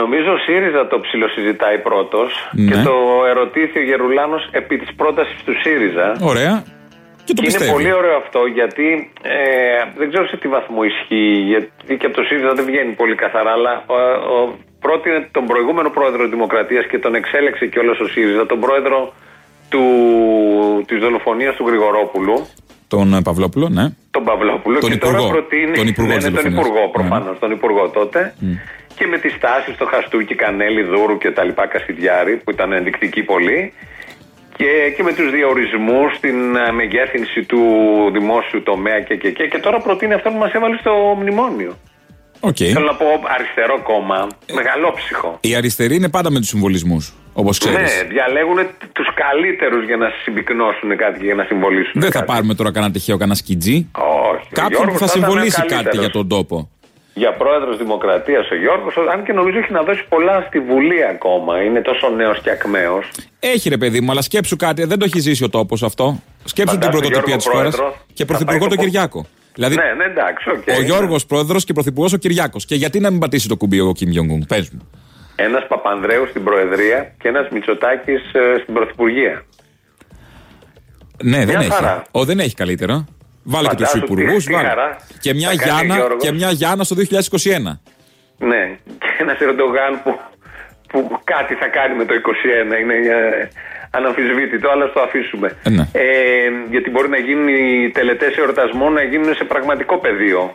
Speaker 11: Νομίζω ο ΣΥΡΙΖΑ το ψιλοσυζητάει πρώτος
Speaker 10: Ναι.
Speaker 11: και το ερωτήθη ο Γερουλάνος επί της πρότασης του ΣΥΡΙΖΑ.
Speaker 10: Ωραία. Και το
Speaker 11: είναι
Speaker 10: πιστεύει.
Speaker 11: πολύ ωραίο αυτό γιατί ε, δεν ξέρω σε τι βαθμό ισχύει, γιατί και από το ΣΥΡΙΖΑ δεν βγαίνει πολύ καθαρά, αλλά ο, ο, πρότεινε τον προηγούμενο πρόεδρο Δημοκρατίας και τον εξέλεξε κιόλας ο ΣΥΡΙΖΑ, τον πρόεδρο του, της δολοφονίας του Γρηγορόπουλου,
Speaker 10: Τον ε, Παυλόπουλο, ναι.
Speaker 11: τον Παυλόπουλο,
Speaker 10: Τον
Speaker 11: και
Speaker 10: υπουργό.
Speaker 11: τώρα προτείνει.
Speaker 10: Τον υπουργό
Speaker 11: ναι,
Speaker 10: της
Speaker 11: ναι, τον
Speaker 10: δολοφονίας.
Speaker 11: υπουργό
Speaker 10: Ναι.
Speaker 11: προφανώς, τον υπουργό τότε. Και με τις τάσεις στο χαστούκι, Κανέλη, Δούρου και τα λοιπά Κασιδιάρη που ήταν ενδεικτική πολύ. Και, και με τους διορισμούς, την ε, μεγέθυνση του δημόσιου τομέα και, και, και, και τώρα προτείνει αυτό που μας έβαλε στο μνημόνιο.
Speaker 10: Οκ.
Speaker 11: Θέλω να πω αριστερό κόμμα, μεγαλόψυχο.
Speaker 10: Η αριστερή είναι πάντα με τους συμβολισμούς, όπως ξέρεις.
Speaker 11: Ναι, διαλέγουν τους καλύτερους για να συμπυκνώσουν κάτι και για να συμβολίσουν.
Speaker 10: Δεν θα πάρουμε τώρα κανένα τυχαίο, κανένα σκιτζή.
Speaker 11: Όχι. ο
Speaker 10: Κάποιον που
Speaker 11: Γιώργος
Speaker 10: θα
Speaker 11: ήταν
Speaker 10: συμβολίσει
Speaker 11: καλύτερος.
Speaker 10: κάτι για τον τόπο.
Speaker 11: Για πρόεδρος Δημοκρατίας ο Γιώργος, αν και νομίζω έχει να δώσει πολλά στη Βουλή ακόμα. Είναι τόσο νέος και ακμαίος.
Speaker 10: Έχει ρε παιδί μου, αλλά σκέψου κάτι, δεν το έχει ζήσει ο τόπος αυτό. Σκέψου την
Speaker 11: Φαντάσου,
Speaker 10: πρωτοτυπία
Speaker 11: Γιώργος
Speaker 10: της χώρας
Speaker 11: πρόεδρος,
Speaker 10: και
Speaker 11: θα
Speaker 10: πρωθυπουργό
Speaker 11: πάει
Speaker 10: τον
Speaker 11: το-
Speaker 10: Κυριάκο. Δηλαδή,
Speaker 11: Ναι, ναι, εντάξει, οκ.
Speaker 10: ο Γιώργος πρόεδρος και πρωθυπουργός ο Κυριάκος. Και γιατί να μην πατήσει το κουμπί ο Κιμ Γιονγκ Ουν, πες μου.
Speaker 11: Ένας Παπανδρέου στην Προεδρία και ένας Μητσοτάκης στην Πρωθυπουργία.
Speaker 10: Ναι, δεν
Speaker 11: Μια
Speaker 10: έχει.
Speaker 11: χαρά.
Speaker 10: Ο, δεν έχει καλύτερα. Βάλε και τους
Speaker 11: Φαντάσου
Speaker 10: υπουργούς.
Speaker 11: τι- τι χαρά
Speaker 10: Και μια,
Speaker 11: θα κάνει ο
Speaker 10: Γιάννα,
Speaker 11: Γιώργος.
Speaker 10: και μια Γιάννα στο 2021.
Speaker 11: Ναι, και ένας Ερντογάν που, που κάτι θα κάνει με το 21. Είναι ε, αναμφισβήτητο, αλλά στο αφήσουμε.
Speaker 10: Ε, ναι.
Speaker 11: Ε, γιατί μπορεί να γίνουν οι τελετές εορτασμών να γίνουν σε πραγματικό πεδίο.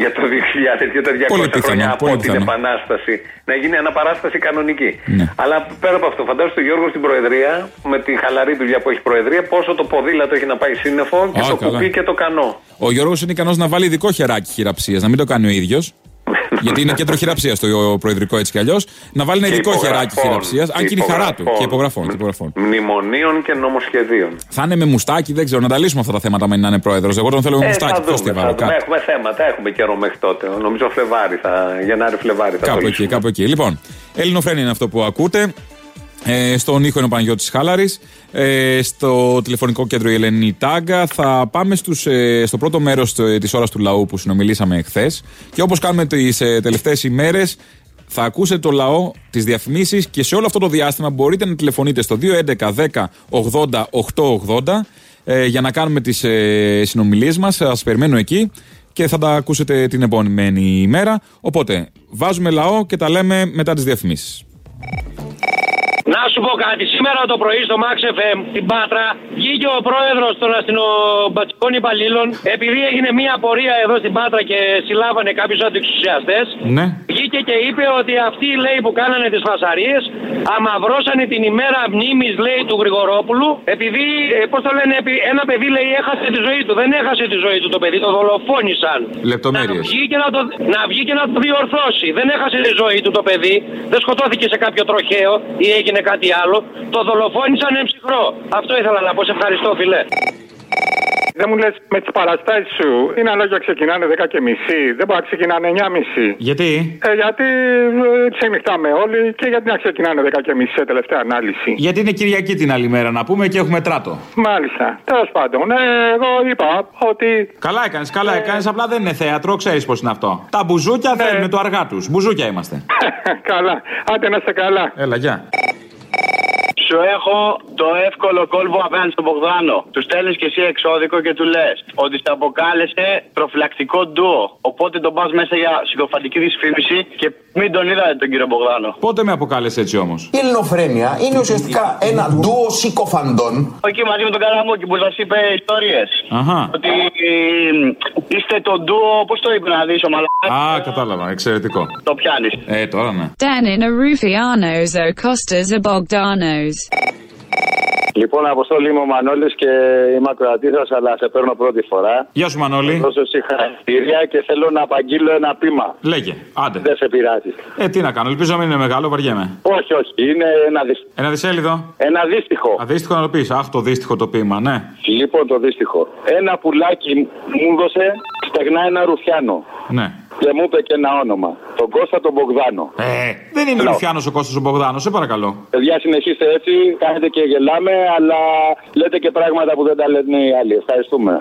Speaker 11: Για το 2000 και τα 200
Speaker 10: Πολύ πιθανό,
Speaker 11: χρόνια από
Speaker 10: πολύ
Speaker 11: την
Speaker 10: πιθανό.
Speaker 11: Επανάσταση. Να γίνει αναπαράσταση κανονική.
Speaker 10: Ναι.
Speaker 11: Αλλά πέρα από αυτό, φαντάζομαι τον Γιώργος στην Προεδρία, με τη χαλαρή δουλειά που έχει Προεδρία, πόσο το ποδήλατο έχει να πάει σύννεφο και
Speaker 10: Α,
Speaker 11: το
Speaker 10: καλά.
Speaker 11: κουπί και το κανό.
Speaker 10: Ο Γιώργος είναι ικανός να βάλει ειδικό χεράκι χειραψίας, να μην το κάνει ο ίδιος. γιατί είναι κέντρο χειραψίας το προεδρικό έτσι κι αλλιώς. Να βάλει ένα
Speaker 11: Και
Speaker 10: ειδικό
Speaker 11: υπογραφών,
Speaker 10: χεράκι χειραψίας, αν και είναι η χαρά του.
Speaker 11: υπογραφών.
Speaker 10: Και υπογραφών. Και υπογραφών.
Speaker 11: Μνημονίων και νομοσχεδίων.
Speaker 10: Θα είναι με μουστάκι, δεν ξέρω, να τα λύσουμε αυτά τα θέματα με να είναι πρόεδρος. Εγώ τον θέλω με
Speaker 11: Ε,
Speaker 10: μουστάκι.
Speaker 11: θα
Speaker 10: Ποιο
Speaker 11: δούμε,
Speaker 10: τη
Speaker 11: θα
Speaker 10: βάλω
Speaker 11: δούμε.
Speaker 10: κάτω.
Speaker 11: Έχουμε θέματα, έχουμε καιρό μέχρι τότε. Νομίζω Φλεβάρι θα, Γενάρη Φλεβάρι θα
Speaker 10: Κάπου
Speaker 11: το
Speaker 10: εκεί, κάπου εκεί. Λοιπόν, Ελληνοφρένη είναι αυτό που ακούτε. Ε, στον ήχο είναι ο Παναγιώτης Χάλαρης ε, Στο τηλεφωνικό κέντρο η Ελένη Τάγκα Θα πάμε στους, ε, στο πρώτο μέρος ε, της ώρας του λαού που συνομιλήσαμε εχθές Και όπως κάνουμε τις ε, τελευταίες ημέρες θα ακούσετε το λαό, τις διαφημίσεις και σε όλο αυτό το διάστημα μπορείτε να τηλεφωνείτε στο 211 10 80 880 ε, για να κάνουμε τις ε, συνομιλίες μας. Σας περιμένω εκεί και θα τα ακούσετε την επόμενη ημέρα. Οπότε βάζουμε λαό και τα λέμε μετά τις διαφημίσεις.
Speaker 21: Να σου πω κάτι. Σήμερα το πρωί στο Max FM στην Πάτρα βγήκε ο πρόεδρος των αστυνομπατσικών υπαλλήλων επειδή έγινε μια πορεία εδώ στην Πάτρα και συλλάβανε κάποιους αντιξουσιαστές.
Speaker 10: Ναι.
Speaker 21: Βγήκε και είπε ότι αυτοί λέει που κάνανε τις φασαρίες αμαυρώσανε την ημέρα μνήμης λέει του Γρηγορόπουλου επειδή, ε, πώς το λένε, επει- ένα παιδί λέει έχασε τη ζωή του. Δεν έχασε τη ζωή του το παιδί, το δολοφόνησαν.
Speaker 10: Λεπτομέρειες.
Speaker 21: Να βγει, και να, το, να βγει και να το διορθώσει. Δεν έχασε τη ζωή του το παιδί. Δεν σκοτώθηκε σε κάποιο τροχαίο ή έγινε κάτι άλλο. Το δολοφόνησαν εμψυχρό. Αυτό ήθελα να πω. Σε ευχαριστώ, φιλέ.
Speaker 3: Δεν μου λες με τις παραστάσεις σου. Είναι ανάγκη να ξεκινάνε 10 και μισή. Δεν μπορεί να ξεκινάνε 9 μισή.
Speaker 10: Γιατί;
Speaker 3: Ε, γιατί ε, ξενυχτάμε όλοι και γιατί να ξεκινάνε 10 και μισή σε τελευταία ανάλυση.
Speaker 10: Γιατί είναι Κυριακή την άλλη μέρα να πούμε και έχουμε τράτο.
Speaker 3: Μάλιστα. Τέλος πάντων, ε, εγώ είπα ότι.
Speaker 10: Καλά έκανες, καλά έκανες. Απλά δεν είναι θέατρο, ξέρεις πώς είναι αυτό. Τα μπουζούκια θέλουν το αργά τους. Μπουζούκια είμαστε.
Speaker 3: καλά. Άντε να είστε καλά.
Speaker 10: Έλα, γεια.
Speaker 22: Σου έχω το εύκολο κόλπο απέναντι στον Μπογδάνο. Τους στέλνεις και εσύ εξώδικο και του λες ότι σε αποκάλεσε προφυλακτικό ντουο. Οπότε τον πας μέσα για συκοφαντική δυσφήμιση και μην τον είδατε τον κύριο Μπογδάνο.
Speaker 10: Πότε με αποκάλεσε έτσι όμως;
Speaker 1: Η ελληνοφρένεια είναι ουσιαστικά ένα ντουο συκοφαντών.
Speaker 22: Εκεί μαζί με τον Καραμούκη που σας είπε ιστορίες.
Speaker 10: Αχα.
Speaker 22: Ότι ε, είστε το ντουο, πώς το είπε να δεις ο Μαλάκας;
Speaker 10: Α, κατάλαβα. Εξαιρετικό.
Speaker 22: Το πιάνεις.
Speaker 10: Ε, τώρα ναι.
Speaker 2: Danin are Rufianos o Costas are Bogdanos.
Speaker 23: Λοιπόν, Αποστόλη είμαι ο Μανώλης και είμαι ακροατήρα, αλλά σε παίρνω πρώτη φορά.
Speaker 10: Γεια σου, Μανώλη.
Speaker 23: Δώσω συγχαρητήρια και θέλω να απαγγείλω ένα πείμα.
Speaker 10: Λέγε, άντε.
Speaker 23: Δεν σε πειράζει.
Speaker 10: Ε, τι να κάνω, ελπίζω να μην είναι μεγάλο, βαριέμαι.
Speaker 23: Όχι, όχι. Είναι ένα δυστυχό.
Speaker 10: Ένα δισέλιδο.
Speaker 23: Ένα δύστιχο.
Speaker 10: Αδίστοιχο να το πεις. Αχ, το δύστιχο το ποίημα, ναι.
Speaker 23: Λοιπόν, το δύστιχο. Ένα πουλάκι μου έδωσε στεγνά ένα ρουφιάνο.
Speaker 10: Ναι.
Speaker 23: Και μου είπε και ένα όνομα. Τον Κώστα τον Μπογδάνο.
Speaker 10: Ε, δεν είναι Ρουφιάνο ο Κώστας ο Μπογδάνος, σε παρακαλώ.
Speaker 23: Παιδιά, συνεχίστε έτσι. Κάνετε και γελάμε, αλλά λέτε και πράγματα που δεν τα λένε οι άλλοι. Ευχαριστούμε.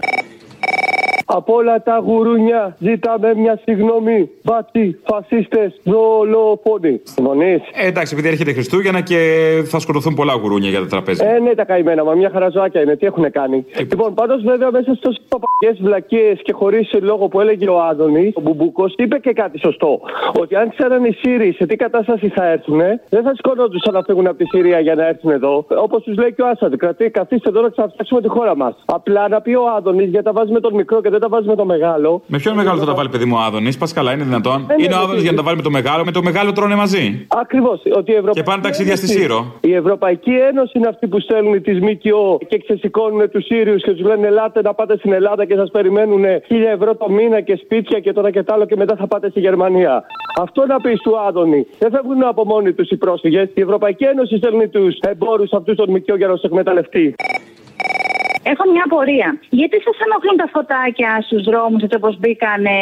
Speaker 24: Από όλα τα γουρούνια ζητάμε μια συγγνώμη. Μπάτσι, φασίστες, δολοφόνοι. Συμφωνείς;
Speaker 10: Ε, εντάξει, επειδή έρχεται Χριστούγεννα και θα σκοτωθούν πολλά γουρούνια για τα τραπέζια.
Speaker 24: Ε, ναι, τα καημένα, μα μια χαραζάκια είναι. Τι έχουν κάνει; λοιπόν, πάντως βέβαια μέσα στι παπαγιές βλακίες και χωρίς λόγο που έλεγε ο Άδωνης, ο Μπουμπούκος είπε και κάτι σωστό. Ότι αν ξέραν οι Σύριοι σε τι κατάσταση θα έρθουν, δεν θα σκονόντουσαν να φύγουν από τη Συρία για να έρθουν εδώ. Όπως τους λέει και ο Άσαντ. Κρατή, καθίστε εδώ να ξαναφτιάξουμε τη χώρα μας. Απλά να πει ο Άδωνης γιατί τα βάζει με τον μικρό και δεν τα βάζεις με το μεγάλο.
Speaker 10: Με ποιον μεγάλο θα τα βάλει, παιδί μου, ο Άδωνης; Πας καλά, είναι δυνατόν;
Speaker 24: Ε, ναι,
Speaker 10: είναι ο
Speaker 24: ναι,
Speaker 10: Άδωνης
Speaker 24: ναι.
Speaker 10: για να τα βάλει με το μεγάλο, με το μεγάλο τρώνε μαζί;
Speaker 24: Ακριβώς. Ότι η Ευρωπαϊκή
Speaker 10: Και πάνε ταξίδια στη
Speaker 24: Ένωση-
Speaker 10: Σύρο;
Speaker 24: Η Ευρωπαϊκή Ένωση είναι αυτή που στέλνουν τις ΜΚΟ και ξεσηκώνουν τους Σύριους και τους λένε Ελάτε να πάτε στην Ελλάδα και σας περιμένουν χίλια ευρώ το μήνα και σπίτια και τώρα και τ' άλλο και μετά θα πάτε στη Γερμανία. Αυτό να πεις του Άδωνη. Δεν φεύγουν από μόνοι τους οι πρόσφυγες. Η Ευρωπαϊκή Ένωση στέλνει τους εμπόρους αυτούς των ΜΚΟ για να τους εκμεταλλευτεί.
Speaker 25: Έχω μια απορία. Γιατί σας ενοχλούν τα φωτάκια στους δρόμους έτσι όπως μπήκανε,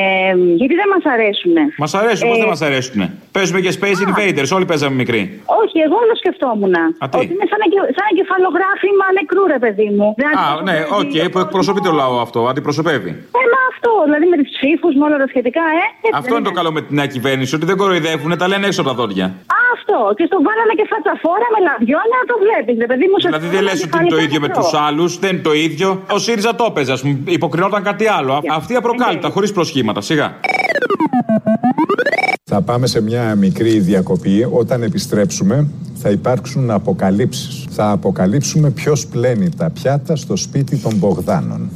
Speaker 25: Γιατί δεν μας αρέσουν.
Speaker 10: Μας αρέσουν, πώς
Speaker 25: Ε,
Speaker 10: δεν μας αρέσουν. Παίζουμε και Space Invaders, όλοι παίζαμε μικροί.
Speaker 25: Όχι, εγώ όλο σκεφτόμουν.
Speaker 10: Α, τι;
Speaker 25: Ότι είναι σαν, εγκε- σαν εγκεφαλογράφημα νεκρού, ρε παιδί μου. Δεν
Speaker 10: Α, ναι, οκ, που εκπροσωπεί το λαό αυτό, αντιπροσωπεύει.
Speaker 25: Ε, μα αυτό, δηλαδή με του ψήφους, με όλα τα σχετικά, ε. έτσι
Speaker 10: Αυτό
Speaker 25: δεν
Speaker 10: είναι το καλό με την νέα κυβέρνηση, ότι δεν κοροϊδεύουν, τα λένε έξω από τα δόντια.
Speaker 25: Α, αυτό. Και στο βάλανε και φατσαφόρα με λαμπιόνια, το βλέπεις, ρε παιδί μου. σε
Speaker 10: Δηλαδή δεν λες ότι είναι το ίδιο με τους άλλους, δεν είναι το ίδιο. Ο ΣΥΡΙΖΑ το έπαιζε, ας πούμε, υποκρινόταν κάτι άλλο. Α- Αυτή απροκάλυπτα, χωρίς προσχήματα, σιγά.
Speaker 3: Θα πάμε σε μια μικρή διακοπή. Όταν επιστρέψουμε θα υπάρξουν αποκαλύψεις. Θα αποκαλύψουμε ποιος πλένει τα πιάτα στο σπίτι των Μπογδάνων.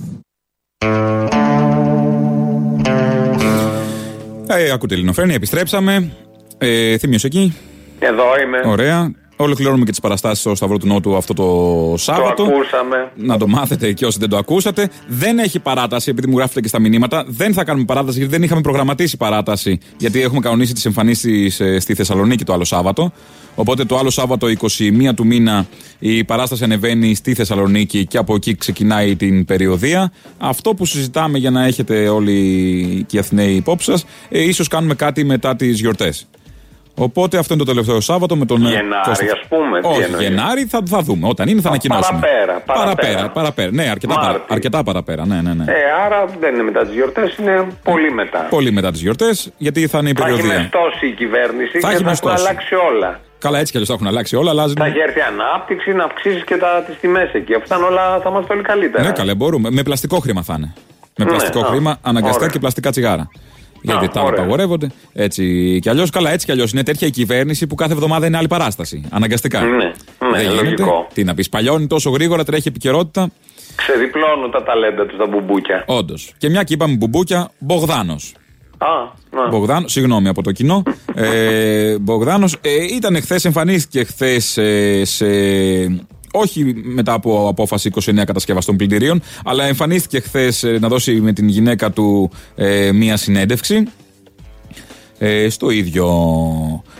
Speaker 10: Ε, ακούτε Ελληνοφρένια, επιστρέψαμε. Ε, Θήμιος εκεί.
Speaker 11: Εδώ είμαι.
Speaker 10: Ωραία. Ολοκληρώνουμε και τις παραστάσεις στο Σταυρό του Νότου αυτό το Σάββατο.
Speaker 11: Το ακούσαμε.
Speaker 10: Να το μάθετε και όσοι δεν το ακούσατε. Δεν έχει παράταση, επειδή μου γράφετε και στα μηνύματα. Δεν θα κάνουμε παράταση, γιατί δεν είχαμε προγραμματίσει παράταση. Γιατί έχουμε κανονίσει τις εμφανίσεις στη Θεσσαλονίκη το άλλο Σάββατο. Οπότε το άλλο Σάββατο, 21 του μήνα, η παράσταση ανεβαίνει στη Θεσσαλονίκη και από εκεί ξεκινάει την περιοδία. Αυτό που συζητάμε για να έχετε όλοι και οι Αθηναίοι υπόψη σας, ε, ίσως κάνουμε κάτι μετά τις γιορτές. Οπότε αυτό είναι το τελευταίο Σάββατο με τον. ε,
Speaker 11: Γενάρη,
Speaker 10: Κώστα.
Speaker 11: ας πούμε, τι
Speaker 10: Όχι,
Speaker 11: εννοείς;
Speaker 10: Γενάρη θα, θα δούμε. Όταν είναι θα ανακοινώσουμε.
Speaker 11: παραπέρα, παραπέρα.
Speaker 10: παραπέρα. παραπέρα. Ναι, αρκετά, παρα,
Speaker 11: Μάρτι.
Speaker 10: αρκετά παραπέρα. Ναι, ναι, ναι.
Speaker 11: Ε, άρα δεν είναι μετά τις γιορτές, είναι πολύ μετά.
Speaker 10: Πολύ μετά τις γιορτές, γιατί θα είναι η
Speaker 11: Θα έχει
Speaker 10: περιοδία.
Speaker 11: μεστώσει η κυβέρνηση
Speaker 10: Θα
Speaker 11: και
Speaker 10: έχει
Speaker 11: θα έχουν
Speaker 10: μεστώσει.
Speaker 11: αλλάξει όλα.
Speaker 10: Καλά, έτσι κι αλλιώς θα έχουν αλλάξει όλα. Αλλάζουν.
Speaker 11: Θα έχει έρθει ανάπτυξη να αυξήσεις και τις τιμές εκεί. Αυτά είναι όλα θα είμαστε όλοι καλύτερα.
Speaker 10: Ναι, καλέ, μπορούμε. Με πλαστικό χρήμα θα είναι. Με
Speaker 11: Ναι,
Speaker 10: πλαστικό
Speaker 11: α,
Speaker 10: χρήμα, αναγκαστικά
Speaker 11: ωραία.
Speaker 10: και πλαστικά τσιγάρα. Γιατί τα άλλα
Speaker 11: ωραία.
Speaker 10: απαγορεύονται. Έτσι κι αλλιώς. Καλά, έτσι κι αλλιώς. Είναι τέτοια η κυβέρνηση που κάθε εβδομάδα είναι άλλη παράσταση. Αναγκαστικά.
Speaker 11: Ναι, ναι,
Speaker 10: Δεν γίνεται.
Speaker 11: λογικό.
Speaker 10: Τι να πεις, παλιώνει τόσο γρήγορα, τρέχει επικαιρότητα.
Speaker 11: Ξεδιπλώνουν τα ταλέντα τους τα μπουμπούκια.
Speaker 10: Όντως. Και μια και είπαμε μπουμπούκια, Μπογδάνος.
Speaker 11: Α, ναι.
Speaker 10: Μπογδάνο, συγγνώμη από το κοινό. ε, Μπογδάνος ε, ήταν χθες, εμφανίστηκε χθες σε. Όχι μετά από απόφαση 29 κατασκευαστών πλυντηρίων, αλλά εμφανίστηκε χθες να δώσει με την γυναίκα του ε, μία συνέντευξη. Ε, στο ίδιο.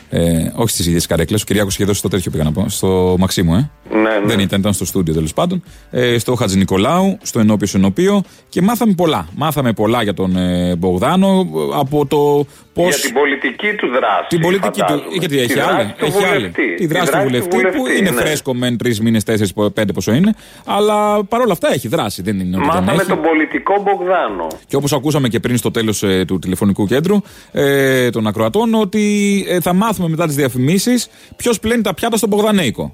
Speaker 10: Ε, όχι στις ίδιες καρέκλες. Ο Κυριάκος είχε δώσει στο τέτοιο πήγα να πω. Στο Μαξίμου, ε.
Speaker 11: Ναι, ναι.
Speaker 10: Δεν ήταν, ήταν στο στούντιο τέλος πάντων. Ε, στο Χατζη Νικολάου, στο Ενώπιο Ενωπίο. Και μάθαμε πολλά. Μάθαμε πολλά για τον ε, Μπογδάνο ε, από το πώ.
Speaker 11: Για την πολιτική του δράση.
Speaker 10: Την πολιτική του.
Speaker 11: φαντάζομαι.
Speaker 10: Γιατί
Speaker 11: Τη
Speaker 10: έχει
Speaker 11: δράση
Speaker 10: άλλη.
Speaker 11: του
Speaker 10: Έχει άλλη.
Speaker 11: βουλευτή.
Speaker 10: Τη δράση του βουλευτή που είναι
Speaker 11: ναι.
Speaker 10: φρέσκο μεν τρεις μήνες, τέσσερις, πέντε πόσο είναι. Αλλά παρόλα αυτά έχει δράση. Δεν είναι ότι δεν
Speaker 11: Μάθαμε
Speaker 10: έχει.
Speaker 11: τον πολιτικό Μπογδάνο.
Speaker 10: Και όπως ακούσαμε και πριν στο τέλος του τηλεφωνικού κέντρου ε, των ακροατών, ότι ε, θα μάθουμε μετά τις διαφημίσεις ποιος πλένει τα πιάτα στον Μπογδανέικο.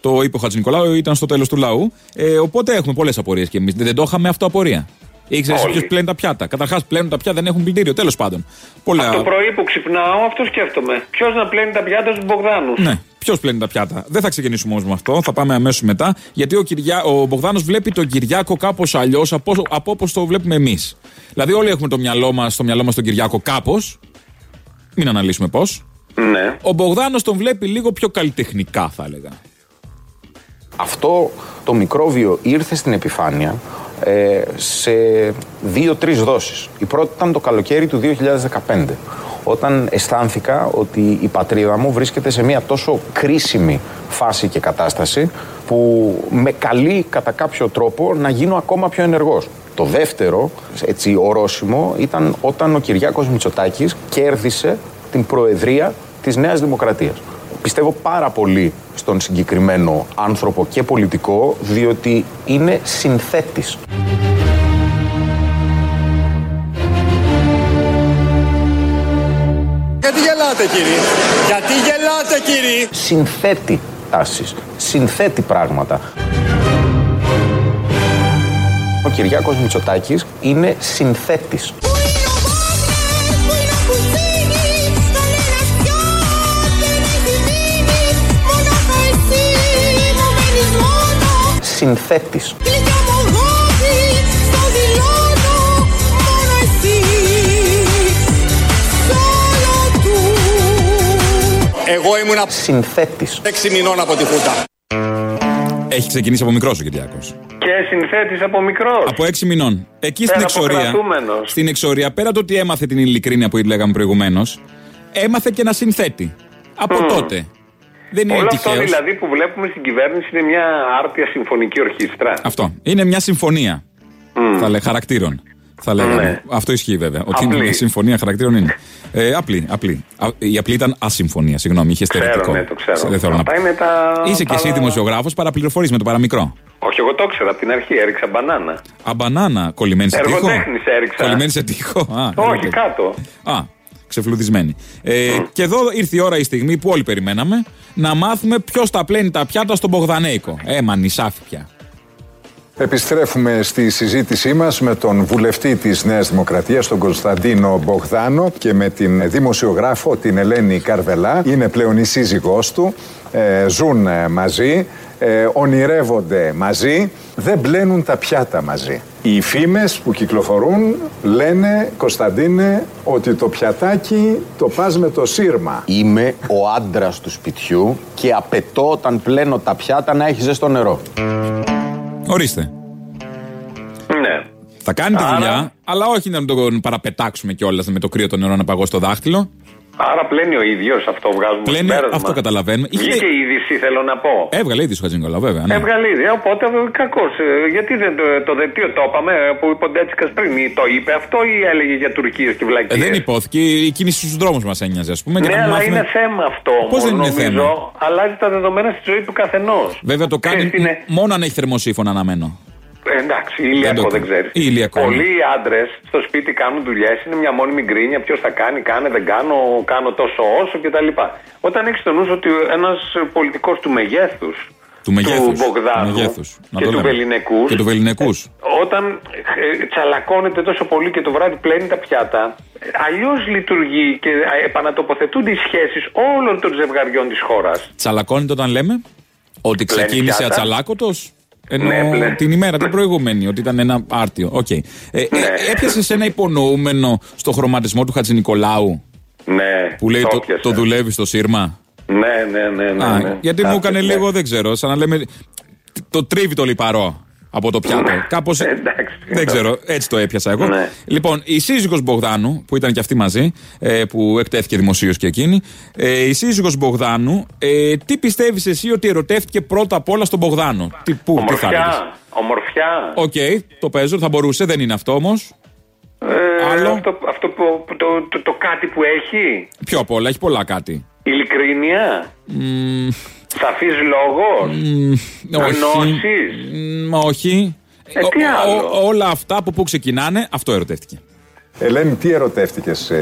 Speaker 10: Το είπε ο Χατζη Νικολάου, ήταν στο τέλος του λαού. Ε, οπότε έχουμε πολλές απορίες και εμείς. Δεν το είχαμε αυτό απορία. Ήξερες
Speaker 11: Όλοι.
Speaker 10: ποιος πλένει τα πιάτα. Καταρχάς, πλένουν τα πιάτα, δεν έχουν πλυντήριο. Τέλος πάντων. Πολλά...
Speaker 11: Το πρωί που ξυπνάω, αυτό σκέφτομαι. Ποιος να πλένει τα πιάτα στους Μπογδάνους;
Speaker 10: Ναι, ποιος πλένει τα πιάτα. Δεν θα ξεκινήσουμε όμως με αυτό, θα πάμε αμέσως μετά. Γιατί ο, Κυριά... ο Μπογδάνος βλέπει τον Κυριάκο κάπως αλλιώς από, από όπως το βλέπουμε εμείς. Δηλαδή, όλοι έχουμε το μυαλό μας, στο μυαλό μας τον Κυριάκο κάπως. Μην αναλύσουμε πώς.
Speaker 11: Ναι.
Speaker 10: Ο Μπογδάνος τον βλέπει λίγο πιο καλλιτεχνικά, θα έλεγα.
Speaker 26: Αυτό το μικρόβιο ήρθε στην επιφάνεια ε, σε δύο-τρεις δόσεις. Η πρώτη ήταν το καλοκαίρι του 2015, όταν αισθάνθηκα ότι η πατρίδα μου βρίσκεται σε μια τόσο κρίσιμη φάση και κατάσταση που με καλεί κατά κάποιο τρόπο να γίνω ακόμα πιο ενεργός. Το δεύτερο, έτσι, ορόσημο ήταν όταν ο Κυριάκος Μητσοτάκης κέρδισε την προεδρία της Νέας Δημοκρατίας. Πιστεύω πάρα πολύ στον συγκεκριμένο άνθρωπο και πολιτικό, διότι είναι συνθέτης.
Speaker 15: Γιατί γελάτε κύριε, γιατί γελάτε κύριε;
Speaker 26: Συνθέτει τάσεις, συνθέτει πράγματα. Ο Κυριάκος Μητσοτάκης είναι συνθέτης. Συνθέτης.
Speaker 15: Εγώ ήμουν
Speaker 26: Συνθέτης.
Speaker 15: έξι μηνών από τη Χούτα.
Speaker 10: Έχει ξεκινήσει από μικρός ο Κυριάκος.
Speaker 11: Και συνθέτης από μικρός.
Speaker 10: Από έξι μηνών. Εκεί στην
Speaker 11: Πέρα
Speaker 10: εξορία.
Speaker 11: αποκρατούμενος.
Speaker 10: Στην εξορία, πέρα το ότι έμαθε την ειλικρίνεια που λέγαμε προηγουμένως, έμαθε και να συνθέτει. Από τότε. Δεν είναι
Speaker 11: Όλο αυτό
Speaker 10: τυχαίο.
Speaker 11: δηλαδή που βλέπουμε στην κυβέρνηση είναι μια άρτια συμφωνική ορχήστρα.
Speaker 10: Αυτό. Είναι μια συμφωνία. Θα λέει χαρακτήρων. Θα λέγαμε.
Speaker 11: Ναι.
Speaker 10: Αυτό ισχύει βέβαια. Ότι είναι
Speaker 11: Απλή.
Speaker 10: μια συμφωνία χαρακτήρων είναι. Ε, απλή, απλή. Α, η απλή ήταν ασυμφωνία, συγγνώμη, είχε
Speaker 11: Ξέρω,
Speaker 10: στερετικό.
Speaker 11: ναι, το ξέρω.
Speaker 10: Δεν θέλω να
Speaker 11: Αυτά
Speaker 10: πω.
Speaker 11: είναι τα.
Speaker 10: Είσαι και εσύ
Speaker 11: τα-
Speaker 10: δημοσιογράφος, παραπληροφορείς με το παραμικρό.
Speaker 11: Όχι, εγώ το ήξερα από την αρχή, έριξα μπανάνα.
Speaker 10: Αμπανάνα, κολλημένη σε τείχο.
Speaker 11: Εργοτέχνης έριξα.
Speaker 10: Κολλημένη σε τείχο. Α,
Speaker 11: Όχι,
Speaker 10: εργοτέχνης.
Speaker 11: κάτω.
Speaker 10: Α, ξεφλουδισμένη. Ε, Και εδώ ήρθε η ώρα η στιγμή που όλοι περιμέναμε να μάθουμε ποιος τα πλένει τα πιάτα στον Μπογδανέικο. Ε, μανισάφι πια.
Speaker 3: Επιστρέφουμε στη συζήτησή μας με τον βουλευτή της Νέας Δημοκρατίας, τον Κωνσταντίνο Μπογδάνο και με την δημοσιογράφο την Ελένη Καρβελά. Είναι πλέον η σύζυγός του, ε, ζουν ε, μαζί, ε, ονειρεύονται μαζί, δεν μπλένουν τα πιάτα μαζί. Οι φήμες που κυκλοφορούν λένε, Κωνσταντίνε, ότι το πιατάκι το πας με το σύρμα.
Speaker 26: Είμαι ο άντρας του σπιτιού και απαιτώ όταν πλένω τα πιάτα να έχει ζεστό νερό.
Speaker 10: Ορίστε.
Speaker 11: Ναι.
Speaker 10: Θα κάνει τη
Speaker 11: Άρα-
Speaker 10: δουλειά, αλλά όχι να τον παραπετάξουμε κιόλας με το κρύο το νερό να παγώσει το δάχτυλο.
Speaker 11: Άρα πλένει ο ίδιος, αυτό βγάζουμε
Speaker 10: Πλένει,
Speaker 11: συμπέρασμα.
Speaker 10: αυτό καταλαβαίνουμε. Είχε-
Speaker 11: Βγήκε η είδηση, θέλω να πω.
Speaker 10: Έβγαλε ήδη ο Χατζηνικολάου, βέβαια. Ναι.
Speaker 11: Έβγαλε ήδη. Οπότε κακώ. Γιατί δεν το, το δελτίο το είπαμε που είπε ο Ντέτσικας πριν. Ή Το είπε αυτό ή έλεγε για Τουρκίες και
Speaker 10: Ε,
Speaker 11: βλακίε.
Speaker 10: δεν υπόθηκε. Η κίνηση στους δρόμους μας ένοιαζε, ας πούμε. και
Speaker 11: Ναι,
Speaker 10: να
Speaker 11: αλλά
Speaker 10: μάθουμε-
Speaker 11: είναι θέμα αυτό.
Speaker 10: Πώς
Speaker 11: όμως,
Speaker 10: δεν είναι
Speaker 11: νομίζω,
Speaker 10: θέμα;
Speaker 11: Αλλάζει τα δεδομένα στη ζωή του καθενός.
Speaker 10: Βέβαια το κάνει
Speaker 11: Ξέρεις τι είναι;
Speaker 10: μόνο αν έχει θερμοσύφωνο αναμένω.
Speaker 11: Ε, εντάξει, ηλιακό
Speaker 10: το
Speaker 11: δεν
Speaker 10: κάνω.
Speaker 11: ξέρεις.
Speaker 10: Ή ηλιακό, ναι.
Speaker 11: Πολλοί άντρες στο σπίτι κάνουν δουλειές, είναι μια μόνιμη γκρίνια. Ποιος θα κάνει, κάνε, δεν κάνω, κάνω τόσο όσο κτλ. Όταν έχεις στο νου ότι ένας πολιτικός του μεγέθους,
Speaker 10: Του μεγέθους.
Speaker 11: Μπογδάνου και του βεληνεκούς,
Speaker 10: Και του βεληνεκούς.
Speaker 11: όταν ε, τσαλακώνεται τόσο πολύ και το βράδυ πλένει τα πιάτα, αλλιώς λειτουργεί και ε, επανατοποθετούνται οι σχέσεις όλων των ζευγαριών της χώρας.
Speaker 10: Τσαλακώνεται όταν λέμε ότι
Speaker 11: Πλένει
Speaker 10: ξεκίνησε
Speaker 11: πιάτα.
Speaker 10: ατσαλάκωτος; Ενώ
Speaker 11: Ναι, πλέ-
Speaker 10: την ημέρα την προηγούμενη, ότι ήταν ένα άρτιο. Οκ. Ε, ε, έπιασες ένα υπονοούμενο στο χρωματισμό του Χατζηνικολάου
Speaker 11: Ναι,
Speaker 10: που λέει το,
Speaker 11: έπιασε.
Speaker 10: το δουλεύει στο σύρμα;
Speaker 11: Ναι, ναι, ναι. ναι,
Speaker 10: Α,
Speaker 11: ναι.
Speaker 10: γιατί μου
Speaker 11: Κάποια,
Speaker 10: έκανε
Speaker 11: ναι.
Speaker 10: λίγο, δεν ξέρω, σαν να λέμε. Το τρίβει το λιπαρό από το πιάτο. Κάπω. Δεν ξέρω, έτσι το έπιασα εγώ.
Speaker 11: Ναι.
Speaker 10: Λοιπόν, η σύζυγος Μπογδάνου, που ήταν και αυτή μαζί, ε, που εκτέθηκε δημοσίως και εκείνη, ε, η σύζυγος Μπογδάνου, ε, τι πιστεύεις εσύ ότι ερωτεύτηκε πρώτα απ' όλα στον Μπογδάνο; Τι, πού, τι θα έλεγες;
Speaker 11: Ομορφιά. Ομορφιά.
Speaker 10: Οκ, το παίζω, θα μπορούσε, δεν είναι αυτό όμως.
Speaker 11: Ε,
Speaker 10: Άλλο;
Speaker 11: Αυτό, αυτό που, που- το, το, το κάτι που έχει.
Speaker 10: Πιο απ' όλα, έχει πολλά κάτι.
Speaker 11: Ειλικρίνεια.
Speaker 10: Μμ,
Speaker 11: Σαφής λόγος;
Speaker 10: μ, όχι.
Speaker 11: Γνώσεις.
Speaker 10: Μ, όχι.
Speaker 11: Ε, τι
Speaker 10: Ο-
Speaker 11: άλλο;
Speaker 10: ο- όλα αυτά από πού ξεκινάνε, αυτό ερωτεύτηκε.
Speaker 3: Ελένη, τι ερωτεύτηκες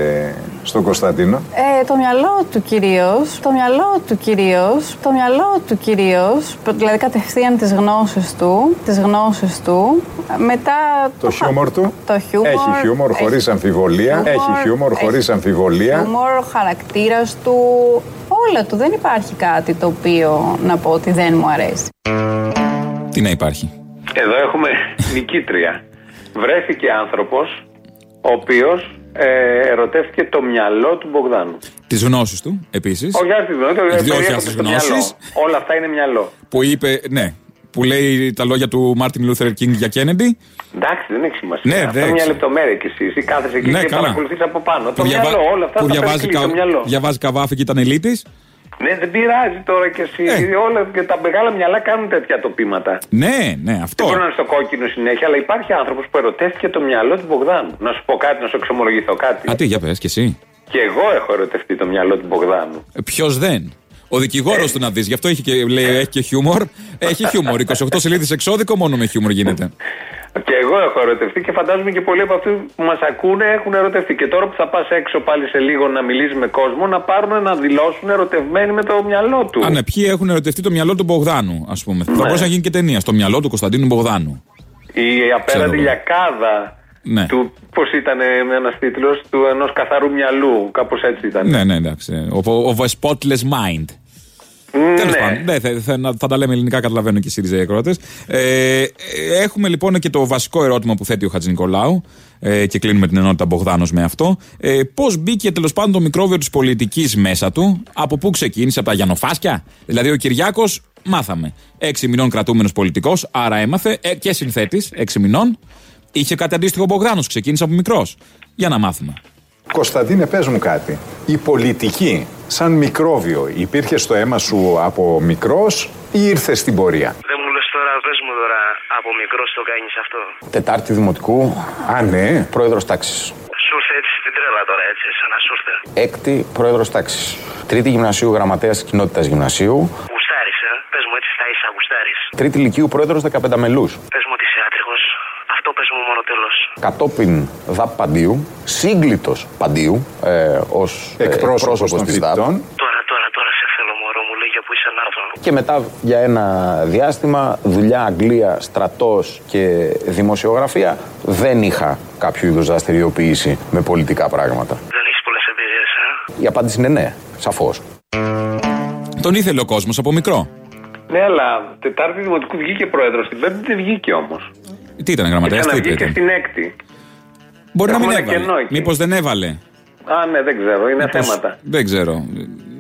Speaker 3: στον Κωνσταντίνο;
Speaker 27: Ε, το μυαλό του κυρίως, το μυαλό του κυρίως, το μυαλό του κυρίως, δηλαδή κατευθείαν τις γνώσεις του, τις γνώσεις του, μετά
Speaker 3: Το χιούμορ του;
Speaker 27: το χιούμορ.
Speaker 3: Έχει χιούμορ
Speaker 27: έχει
Speaker 3: χωρίς αμφιβολία.
Speaker 27: χιούμορ,
Speaker 3: Έχει χιούμορ
Speaker 27: έχει
Speaker 3: χωρίς αμφιβολία.
Speaker 27: Χιούμορ, χαρακτήρας του, όλα του. Δεν υπάρχει κάτι το οποίο να πω ότι δεν μου αρέσει.
Speaker 10: Τι να υπάρχει;
Speaker 11: Εδώ έχουμε νικήτρια. Βρέθηκε άνθρωπος ο οποίος ε, ερωτεύτηκε το μυαλό του Μπογδάνου.
Speaker 10: Τις γνώσεις του, επίσης.
Speaker 11: Όχι άστι γνώση,
Speaker 10: Όχι, όχι,
Speaker 11: περιέχονται
Speaker 10: άστι
Speaker 11: στο
Speaker 10: γνώσεις.
Speaker 11: μυαλό. Όλα αυτά είναι μυαλό.
Speaker 10: Που είπε, ναι, που λέει τα λόγια του Μάρτιν Λούθερ Κίνγκ για Κέννεντι.
Speaker 11: Εντάξει, δεν έχει σημασία.
Speaker 10: Ναι,
Speaker 11: Αυτό
Speaker 10: δεν
Speaker 11: είναι μια
Speaker 10: έχει.
Speaker 11: λεπτομέρεια κι εσύ. Εσύ κάθεσαι εκεί
Speaker 10: Ναι,
Speaker 11: και
Speaker 10: καλά.
Speaker 11: παρακολουθείς από πάνω. Το
Speaker 10: Που, διαβα-
Speaker 11: μυαλό, όλα αυτά
Speaker 10: που
Speaker 11: τα
Speaker 10: διαβάζει,
Speaker 11: περικλεί
Speaker 10: κα-
Speaker 11: το μυαλό.
Speaker 10: διαβάζει Καβάφη και ήταν Ελύτης.
Speaker 11: Ναι, δεν πειράζει τώρα κι εσύ.
Speaker 10: Ε.
Speaker 11: Όλα και τα μεγάλα μυαλά κάνουν τέτοια ατοπήματα.
Speaker 10: Ναι, ναι, αυτό.
Speaker 11: Δεν μπορεί να είναι στο κόκκινο συνέχεια, αλλά υπάρχει άνθρωπος που ερωτεύτηκε το μυαλό του Μπογδάνου. Να σου πω κάτι, να σου εξομολογηθώ κάτι.
Speaker 10: Α, τι, για πες και εσύ.
Speaker 11: Και εγώ έχω ερωτευτεί το μυαλό του Μπογδάνου.
Speaker 10: Ποιος δεν; Ο δικηγόρος του να δεις, γι' αυτό έχει και, λέει, έχει και χιούμορ. Έχει χιούμορ. 28 σελίδες εξώδικο μόνο με χιούμορ γίνεται.
Speaker 11: Και εγώ έχω ερωτευτεί και φαντάζομαι και πολλοί από αυτού που μας ακούνε έχουν ερωτευτεί. Και τώρα που θα πας έξω πάλι σε λίγο να μιλήσεις με κόσμο, να πάρουν να δηλώσουν ερωτευμένοι με το μυαλό του.
Speaker 10: Α, ναι, ποιοι έχουν ερωτευτεί το μυαλό του Μπογδάνου, ας πούμε. Θα μπορούσε να γίνει και ταινία. Στο μυαλό του Κωνσταντίνου Μπογδάνου.
Speaker 11: Η απέραντη
Speaker 10: εγώ.
Speaker 11: λιακάδα
Speaker 10: Ναι.
Speaker 11: του, πώς ήταν ένας τίτλος, του ενός καθαρού μυαλού. Κάπως έτσι ήταν.
Speaker 10: Ναι, ναι, εντάξει. Ο, ο, a spotless mind. Τέλος
Speaker 11: Ναι.
Speaker 10: πάντων, ναι, θα, θα, θα τα λέμε ελληνικά, καταλαβαίνω και οι ΣΥΡΙΖΑ ακροατές. Ε, ε, έχουμε λοιπόν και το βασικό ερώτημα που θέτει ο Χατζη Νικολάου ε, και κλείνουμε την ενότητα Μπογδάνος με αυτό. Ε, Πώς μπήκε τέλος πάντων το μικρόβιο της πολιτικής μέσα του, από πού ξεκίνησε, από τα Γιανοφάσκια; Δηλαδή ο Κυριάκος, μάθαμε. Έξι μηνών κρατούμενος πολιτικός, άρα έμαθε ε, και συνθέτης, έξι μηνών. Είχε κάτι αντίστοιχο ο Μπογδάνος, ξεκίνησε από μικρός. Για να μάθουμε.
Speaker 3: Κωνσταντίνε, πες μου κάτι. Η πολιτική, σαν μικρόβιο, υπήρχε στο αίμα σου από μικρός ή ήρθε στην πορεία;
Speaker 28: Δεν μου λες τώρα, πες μου τώρα, από μικρός το κάνεις αυτό;
Speaker 26: Τετάρτη Δημοτικού.
Speaker 3: Α, ναι.
Speaker 26: Πρόεδρος τάξης.
Speaker 28: Σου ήρθε έτσι στην τρέλα τώρα, έτσι, σαν να σου ήρθε.
Speaker 26: Έκτη πρόεδρος τάξης. Τρίτη Γυμνασίου Γραμματέας Κοινότητας Γυμνασίου.
Speaker 28: Γουστάρεις, ε; Πες μου έτσι θα είσαι, γουστάρεις.
Speaker 26: Τρίτη Λυκείου πρόεδρος 15 μελούς.
Speaker 28: Πες μου ότι είσαι άτριχος. Αυτό πες μου μόνο τέλος.
Speaker 26: Κατόπιν ΔΑΠ Παντίου. Σύγκλιτο Παντίου ε, ως
Speaker 3: Εκπρόσωπος των
Speaker 26: της ΔΑΠ.
Speaker 3: φοιτητών.
Speaker 28: Τώρα, τώρα, τώρα σε θέλω μωρό μου, λέει για που είσαι να έρθω.
Speaker 26: Και μετά για ένα διάστημα δουλειά Αγγλία, στρατός και δημοσιογραφία δεν είχα κάποιο είδους δραστηριοποίηση με πολιτικά πράγματα.
Speaker 28: Δεν έχεις πολλές εμπειρίες, ε;
Speaker 26: Η απάντηση είναι ναι, σαφώς.
Speaker 10: Τον ήθελε ο κόσμος από μικρό;
Speaker 11: Ναι, αλλά Τετάρτη Δημοτικού βγήκε πρόεδρος. Την Πέμπτη δεν βγήκε όμως.
Speaker 10: Τι ήταν, γραμματέας, τι
Speaker 11: Ξαναβγήκε
Speaker 10: ήταν;
Speaker 11: στην Έκτη.
Speaker 10: Μπορεί να μην
Speaker 11: Έχουμε ένα
Speaker 10: έβαλε.
Speaker 11: κενό εκεί.
Speaker 10: Μήπως δεν έβαλε;
Speaker 11: Α, ναι, δεν ξέρω. Είναι
Speaker 10: Μήπως-
Speaker 11: θέματα.
Speaker 10: Δεν ξέρω.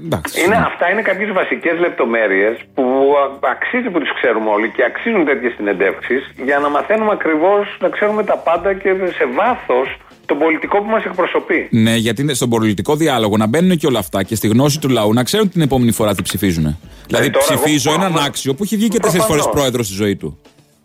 Speaker 10: Εντάξει.
Speaker 11: Είναι, αυτά είναι κάποιες βασικές λεπτομέρειες που α- αξίζει που τις ξέρουμε όλοι και αξίζουν τέτοιες συνεντεύξεις για να μαθαίνουμε ακριβώς, να ξέρουμε τα πάντα και σε βάθος τον πολιτικό που μας εκπροσωπεί.
Speaker 10: Ναι, γιατί είναι στον πολιτικό διάλογο να μπαίνουν και όλα αυτά και στη γνώση του λαού να ξέρουν την επόμενη φορά τι ψηφίζουν. Δηλαδή,
Speaker 11: τώρα εγώ
Speaker 10: ψηφίζω
Speaker 11: προφανώς-
Speaker 10: έναν άξιο που έχει βγει και τέσσερις φορές
Speaker 11: Προφανώς.
Speaker 10: πρόεδρος στη ζωή του.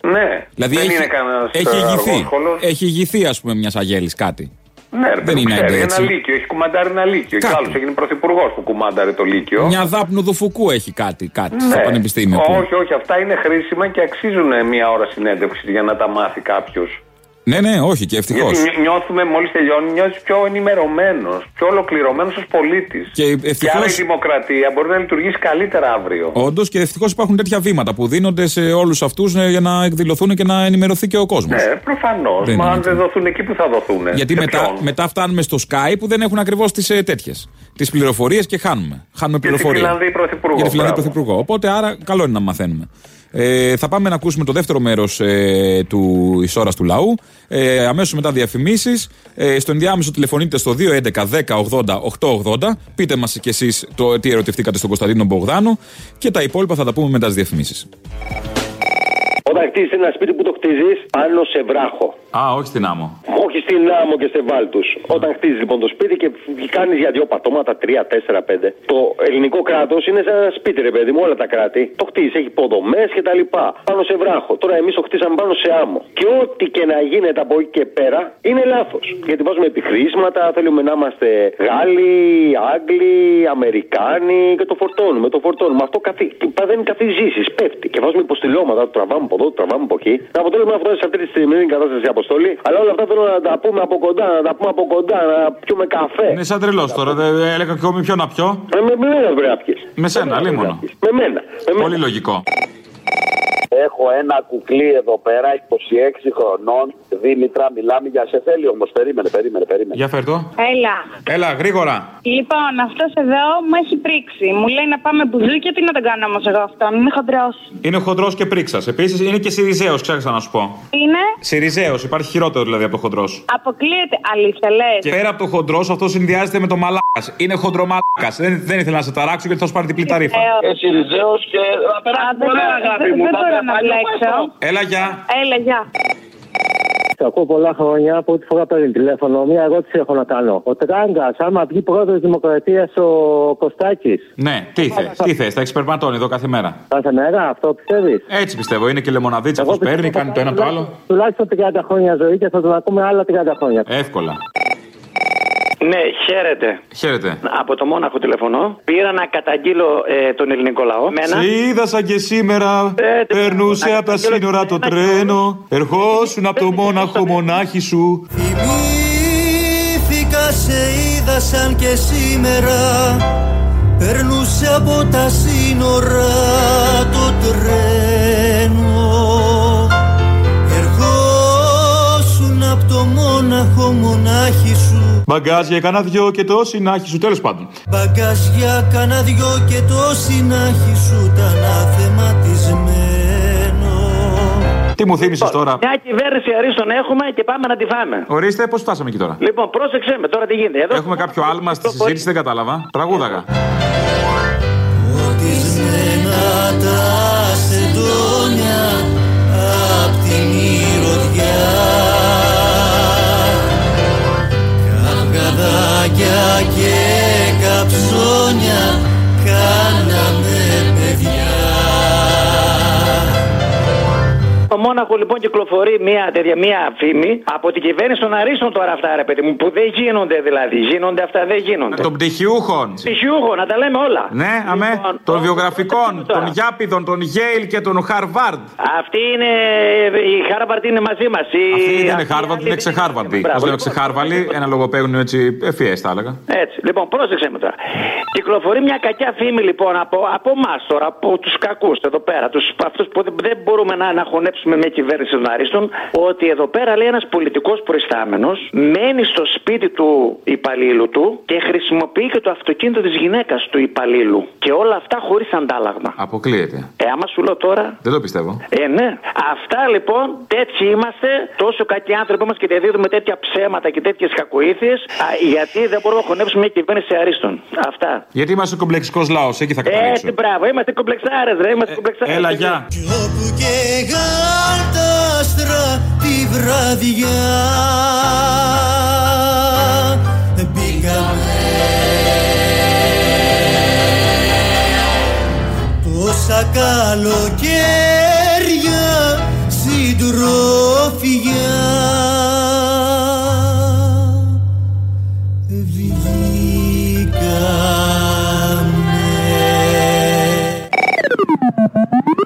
Speaker 11: Ναι,
Speaker 10: Δηλαδή
Speaker 11: δεν
Speaker 10: έχει,
Speaker 11: είναι κανένας
Speaker 10: έχει ηγηθεί. Έχει ηγηθεί, ας πούμε, μιας αγέλης κάτι.
Speaker 11: Ναι, ρε,
Speaker 10: Δεν
Speaker 11: παιδί μου,
Speaker 10: είναι
Speaker 11: ξέρει,
Speaker 10: έτσι.
Speaker 11: ένα λύκειο, έχει κουμαντάρει ένα λύκειο. Και
Speaker 10: Κάτι.
Speaker 11: άλλος έγινε πρωθυπουργός που κουμάνταρε το λύκειο.
Speaker 10: Μια δάπνου δουφουκού έχει κάτι, κάτι στο
Speaker 11: Ναι.
Speaker 10: πανεπιστήμιο. που-
Speaker 11: Όχι, όχι, αυτά είναι χρήσιμα και αξίζουν μια ώρα συνέντευξης για να τα μάθει κάποιος.
Speaker 10: Ναι, ναι, όχι και ευτυχώς.
Speaker 11: Γιατί νιώ- νιώθουμε μόλις τελειώνει, νιώθεις πιο ενημερωμένος, πιο ολοκληρωμένος ως πολίτης.
Speaker 10: Και
Speaker 11: Και άρα η
Speaker 10: ευτυχώ.
Speaker 11: δημοκρατία μπορεί να λειτουργήσει καλύτερα αύριο.
Speaker 10: Όντως και ευτυχώς υπάρχουν τέτοια βήματα που δίνονται σε όλους αυτούς για να εκδηλωθούν και να ενημερωθεί και ο κόσμος.
Speaker 11: Ναι, προφανώς.
Speaker 10: Δεν
Speaker 11: Μα
Speaker 10: είναι
Speaker 11: αν δεν δοθούν εκεί που θα δοθούν.
Speaker 10: Γιατί
Speaker 11: Σε
Speaker 10: μετά,
Speaker 11: ποιον;
Speaker 10: μετά φτάνουμε στο Sky που δεν έχουν ακριβώς τις ε, τέτοιες. Τις πληροφορίες και χάνουμε. Χάνουμε
Speaker 11: Για τη
Speaker 10: πληροφορία.
Speaker 11: Φιλανδή Πρωθυπουργό,
Speaker 10: Για τη Φιλανδή
Speaker 11: μπράβο.
Speaker 10: Πρωθυπουργό. Οπότε άρα καλό είναι να μαθαίνουμε. Ε, θα πάμε να ακούσουμε το δεύτερο μέρος ε, του ώρας του λαού. Ε, Αμέσως μετά διαφημίσεις. Ε, στο ενδιάμεσο τηλεφωνείτε στο 211 10 80 880. Πείτε μας κι εσείς τι ερωτηθήκατε στον Κωνσταντίνο Μπογδάνο. Και τα υπόλοιπα θα τα πούμε μετά τις διαφημίσεις.
Speaker 29: Όταν χτίζει ένα σπίτι που το χτίζεις πάνω σε βράχο.
Speaker 10: Α, όχι στην άμμο.
Speaker 29: Όχι στην άμμο και σε βάλτους. Όταν χτίζεις λοιπόν το σπίτι και κάνεις για δύο πατώματα, τρία, τέσσερα, πέντε. Το ελληνικό κράτος είναι σαν ένα σπίτι, ρε παιδί μου, όλα τα κράτη. Το χτίζεις, έχει υποδομές και τα λοιπά. Πάνω σε βράχο. Τώρα εμείς το χτίσαμε πάνω σε άμμο. Και ό,τι και να γίνεται από εκεί και πέρα είναι λάθος. Γιατί βάζουμε επιχρήσματα, θέλουμε να είμαστε Γάλλοι, Άγγλοι, Αμερικάνοι και το φορτώνουμε. Το φορτώνουμε. Αυτό καθι... παθαίνει καθιζήσει, πέφτει. Και βάζουμε υποστηλώματα, το τραβάμε από εδώ, το τραβάμε από εκεί. Το αποτέλεσμα αυτό σε αυτή τη σημερινή κατάσταση αποστολή. Αλλά όλα αυτά θέλω να τα πούμε από κοντά, να τα πούμε από κοντά, να πιούμε καφέ.
Speaker 10: Είναι σαν τρελός τώρα. Δεν έλεγα και εγώ με ποιον να πιω.
Speaker 29: Με, με, με μένα πρέπει να πιεις.
Speaker 10: Με σένα, λίμωνο.
Speaker 29: Με μένα. Με μένα.
Speaker 10: Πολύ λογικό.
Speaker 23: Έχω ένα κουκλί εδώ πέρα, 26 χρονών. Δήμητρα, μιλάμε για σε θέλει όμως. Περίμενε, περίμενε, περίμενε.
Speaker 10: Για φέρ το.
Speaker 25: Έλα.
Speaker 10: Έλα, γρήγορα.
Speaker 25: Λοιπόν, αυτός εδώ μου έχει πρίξει. Μου λέει να πάμε μπουζούκια, τι να τον κάνω όμως εγώ αυτό. Είμαι χοντρός.
Speaker 10: Είναι χοντρός και πρίξας. Επίσης είναι και Σιριζέος, ξέχασα να σου πω.
Speaker 25: Είναι;
Speaker 10: Σιριζέος, υπάρχει χειρότερο δηλαδή από το χοντρός.
Speaker 25: Αποκλείεται. Αλήθεια λες.
Speaker 10: Και πέρα από το χοντρός, αυτό συνδυάζεται με το μαλάκας. Είναι χοντρομαλάκας. Δεν, δεν ήθελα να σε ταράξω γιατί θα σου πάρει διπλή ταρήφα.
Speaker 23: Εσύ Ριζέο και θα περάσει πολλά αγάπη μου.
Speaker 25: Δεν
Speaker 23: θα
Speaker 25: μπορώ να
Speaker 23: περάσει
Speaker 25: μπλέξω.
Speaker 10: Έλα, γεια.
Speaker 25: Έλα, γεια.
Speaker 24: Σε ακούω πολλά χρόνια από ό,τι φορά παίρνει τηλέφωνο. Μία ερώτηση έχω να κάνω. Ο Τράγκα, άμα βγει πρόεδρος Δημοκρατίας ο Κωστάκης.
Speaker 10: Ναι, τι θε, τι θε, τα εξπερματώνει εδώ κάθε μέρα.
Speaker 24: Κάθε μέρα, αυτό πιστεύεις;
Speaker 10: Έτσι πιστεύω, είναι και λεμοναδίτσα αυτό παίρνει, κάνει το ένα το άλλο.
Speaker 24: Τουλάχιστον 30 χρόνια ζωή και θα τον ακούμε άλλα 30 χρόνια.
Speaker 10: Εύκολα.
Speaker 30: Ναι, χαίρετε.
Speaker 10: Χαίρετε.
Speaker 30: Από το Μόναχο τηλεφωνώ. Πήρα να καταγγείλω ε, τον ελληνικό λαό. Μένα.
Speaker 10: Σε είδα σαν και σήμερα.
Speaker 30: Ε, τι-
Speaker 10: Περνούσε
Speaker 30: να
Speaker 10: από τα
Speaker 30: καταγγείλω-
Speaker 10: σύνορα το τρένο. Ερχόσουν από το μόναχο μονάχη σου.
Speaker 31: Θυμήθηκα σε είδα σαν και σήμερα Περνούσε από τα σύνορα το τρένο Ερχόσουν από το μόναχο μονάχη σου
Speaker 10: Μπαγκάζια έκανα δυο και το συνάχη σου, τέλος πάντων.
Speaker 31: Μπαγκάζια κάνα δυο και το συνάχη σου ήταν αθεματισμένο
Speaker 10: Τι μου θύμισες τώρα;
Speaker 30: Μια κυβέρνηση αρίστων έχουμε και πάμε να τη φάμε.
Speaker 10: Ορίστε, πώς φτάσαμε εκεί τώρα;
Speaker 30: Λοιπόν, πρόσεξε με τώρα τι γίνεται. Εδώ
Speaker 10: Έχουμε κάποιο άλμα στη συζήτηση, δεν κατάλαβα. Τραγούδαγα.
Speaker 31: Οτισμένα τα σεντόνια απ' τη μυρωδιά Καυγαδάκια και καψόνια κάναμε
Speaker 30: Στο Μόναχο λοιπόν κυκλοφορεί μια, τέτοια, μια φήμη από την κυβέρνηση των Αρίστων τώρα αυτά ρε παιδί μου που δεν γίνονται δηλαδή. Γίνονται αυτά, δεν γίνονται.
Speaker 10: Των πτυχιούχων.
Speaker 30: Πτυχιούχων, να τα λέμε όλα.
Speaker 10: Ναι, αμέ. Των βιογραφικών, των Γιάπηδων, των Γέιλ και των Χαρβάρντ.
Speaker 30: Αυτή είναι. Η Χάρβαρντ είναι μαζί μας.
Speaker 10: Αυτή δεν είναι Χάρβαρντ, είναι ξεχάρβαρντοι. Πώς λέμε ξεχάρβαλοι, ένα λόγο έτσι ευφυές, θα έλεγα.
Speaker 30: Έτσι. Λοιπόν, πρόσεξε με τώρα. Κυκλοφορεί μια κακιά φήμη λοιπόν από, από εμάς τώρα, από τους κακούς εδώ πέρα, τους, αυτούς που δεν, δεν μπορούμε να, να χωνέψουμε μια κυβέρνηση των Αρίστων, ότι εδώ πέρα λέει ένας πολιτικός προϊστάμενος μένει στο σπίτι του υπαλλήλου του και χρησιμοποιεί και το αυτοκίνητο της γυναίκας του υπαλλήλου. Και όλα αυτά χωρίς αντάλλαγμα.
Speaker 10: Αποκλείεται.
Speaker 30: Ε, άμα σου λέω τώρα,
Speaker 10: Δεν το πιστεύω.
Speaker 30: ε, ναι. Αυτά λοιπόν, τέτοιοι είμαστε, τόσο κακοί άνθρωποι είμαστε και δεν δίδουμε τέτοια ψέματα και τέτοιες κακοήθειες, γιατί δεν μπορούμε να χωνέψουμε μια κυβέρνηση αρίστων. Αυτά.
Speaker 10: Γιατί είμαστε κομπλεξικός λαός, εκεί θα καταλήξω.
Speaker 30: Έτσι, μπράβο, είμαστε κομπλεξάρες, ρε, είμαστε κομπλεξάρες.
Speaker 10: Έλα, γεια.
Speaker 31: Όπου και τα άστρα τη βραδιά. Μπήκαμε. Τόσα καλοκαίρια συντροφιά
Speaker 10: Εδώ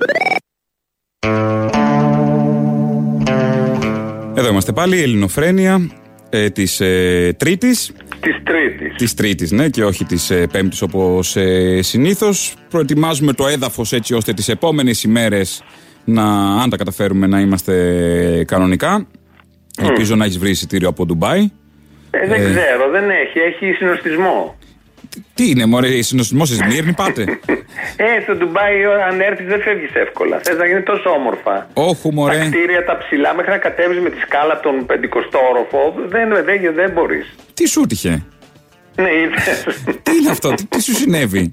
Speaker 10: είμαστε πάλι, η Ελληνοφρένεια ε, της ε, Τρίτης.
Speaker 11: Της Τρίτης.
Speaker 10: Της Τρίτης, ναι, και όχι της ε, Πέμπτης όπως ε, συνήθως. Προετοιμάζουμε το έδαφος έτσι ώστε τις επόμενες ημέρες να, αν τα καταφέρουμε, να είμαστε κανονικά. Ελπίζω να έχεις βρει εισιτήριο από Ντουμπάι.
Speaker 11: Ε, δεν
Speaker 10: Ε,
Speaker 11: ξέρω, δεν έχει. Έχει συνοστισμό.
Speaker 10: Τι είναι, Μωρέ, συνοστισμός στη Σμύρνη, πάτε.
Speaker 11: Ε, στο Ντουμπάι, αν έρθεις, δεν φεύγεις εύκολα. Θες να γίνει τόσο όμορφα.
Speaker 10: Όχου,
Speaker 11: Τα
Speaker 10: Μωρέ.
Speaker 11: κτίρια, τα ψηλά, μέχρι να κατέβεις με τη σκάλα από τον 50ο όροφο, δεν, δεν, δεν μπορείς.
Speaker 10: Τι σου τύχε.
Speaker 11: Ναι, είδες.
Speaker 10: Τι είναι αυτό, τι, τι σου συνέβη;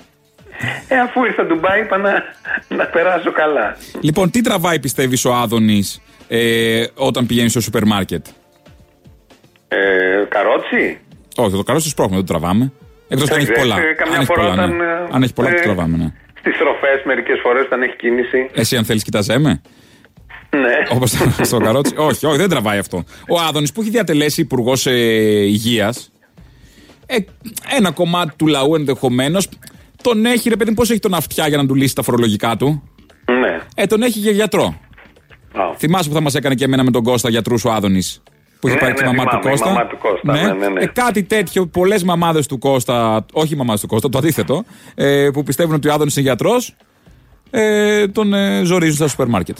Speaker 11: Ε, αφού ήρθα Ντουμπάι, είπα να, να περάσω καλά.
Speaker 10: Λοιπόν, τι τραβάει, πιστεύεις, ο Άδωνης ε, όταν πηγαίνεις στο σούπερ μάρκετ;
Speaker 11: Ε, καρότσι.
Speaker 10: Όχι, το καλό σου σπρώχνουμε, δεν το τραβάμε. Εκτός αν
Speaker 11: Δεν
Speaker 10: έχει
Speaker 11: ξέρεις,
Speaker 10: πολλά.
Speaker 11: ε, καμιά
Speaker 10: Αν έχει
Speaker 11: φορά
Speaker 10: πολλά, ναι.
Speaker 11: όταν, ε,
Speaker 10: Αν έχει πολλά,
Speaker 11: ε,
Speaker 10: το τραβάμε, ναι.
Speaker 11: Στις στροφέ, μερικές φορές όταν έχει κίνηση.
Speaker 10: Εσύ, αν θέλεις, κοιτάζε
Speaker 11: Ναι.
Speaker 10: Όπως στο καρότσι. όχι, όχι, δεν τραβάει αυτό. Ο Άδωνης που έχει διατελέσει υπουργός ε, υγείας, ε, ένα κομμάτι του λαού ενδεχομένως τον έχει, ρε παιδί μου, πώς έχει τον αυτιά για να του λύσει τα φορολογικά του;
Speaker 11: Ναι.
Speaker 10: Ε, τον έχει για γιατρό. Θυμάσαι που θα μας έκανε και εμένα με τον Κώστα γιατρούς ο Άδωνης; Που είχε
Speaker 11: Ναι,
Speaker 10: πάρει και η
Speaker 11: ναι,
Speaker 10: μαμά του
Speaker 11: θυμάμαι, η
Speaker 10: Κώστα.
Speaker 11: μαμά του Κώστα, ναι, ναι, ναι.
Speaker 10: Ε, κάτι τέτοιο, πολλές μαμάδες του Κώστα, όχι οι μαμάδες του Κώστα, το αντίθετο, ε, που πιστεύουν ότι ο Άδωνης είναι γιατρός, ε, τον ε, ζορίζουν στα σούπερ μάρκετ.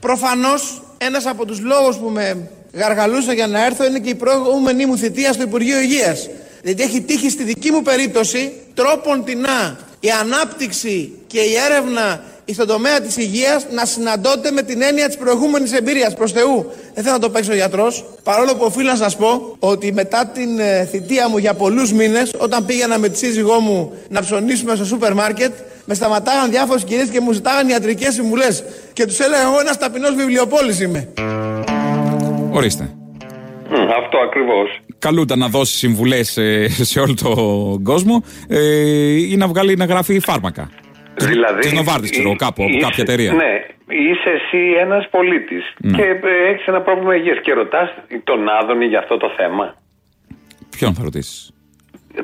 Speaker 32: Προφανώς ένας από τους λόγους που με γαργαλούσα για να έρθω είναι και η προηγούμενη μου θητεία στο Υπουργείο Υγείας. Γιατί έχει τύχει στη δική μου περίπτωση τρόπον τεινά η ανάπτυξη και η έρευνα στον τομέα της υγείας να συναντώνται με την έννοια της προηγούμενης εμπειρίας. Προς Θεού, δεν θέλω να το παίξω γιατρός. Παρόλο που οφείλω να σας πω ότι μετά την ε, θητεία μου για πολλούς μήνες, όταν πήγαινα με τη σύζυγό μου να ψωνίσουμε στο σούπερ μάρκετ, με σταματάγαν διάφορες κυρίες και μου ζητάγαν ιατρικές συμβουλές. Και τους έλεγα: Εγώ ένας ταπεινός βιβλιοπόλης είμαι.
Speaker 10: Ορίστε.
Speaker 11: αυτό ακριβώς.
Speaker 10: Καλούνται να δώσει συμβουλές σε όλο τον κόσμο ε, ή να βγάλει να γράφει φάρμακα.
Speaker 11: Δηλαδή.
Speaker 10: Της Νοβάρτη, ξέρω,
Speaker 11: εί-
Speaker 10: κάπου, από
Speaker 11: είσαι-
Speaker 10: κάποια εταιρεία.
Speaker 11: Ναι, είσαι εσύ ένας πολίτης
Speaker 10: Ναι.
Speaker 11: και έχεις ένα πρόβλημα υγείας και ρωτάς τον Άδωνη για αυτό το θέμα.
Speaker 10: Ποιον θα ρωτήσεις;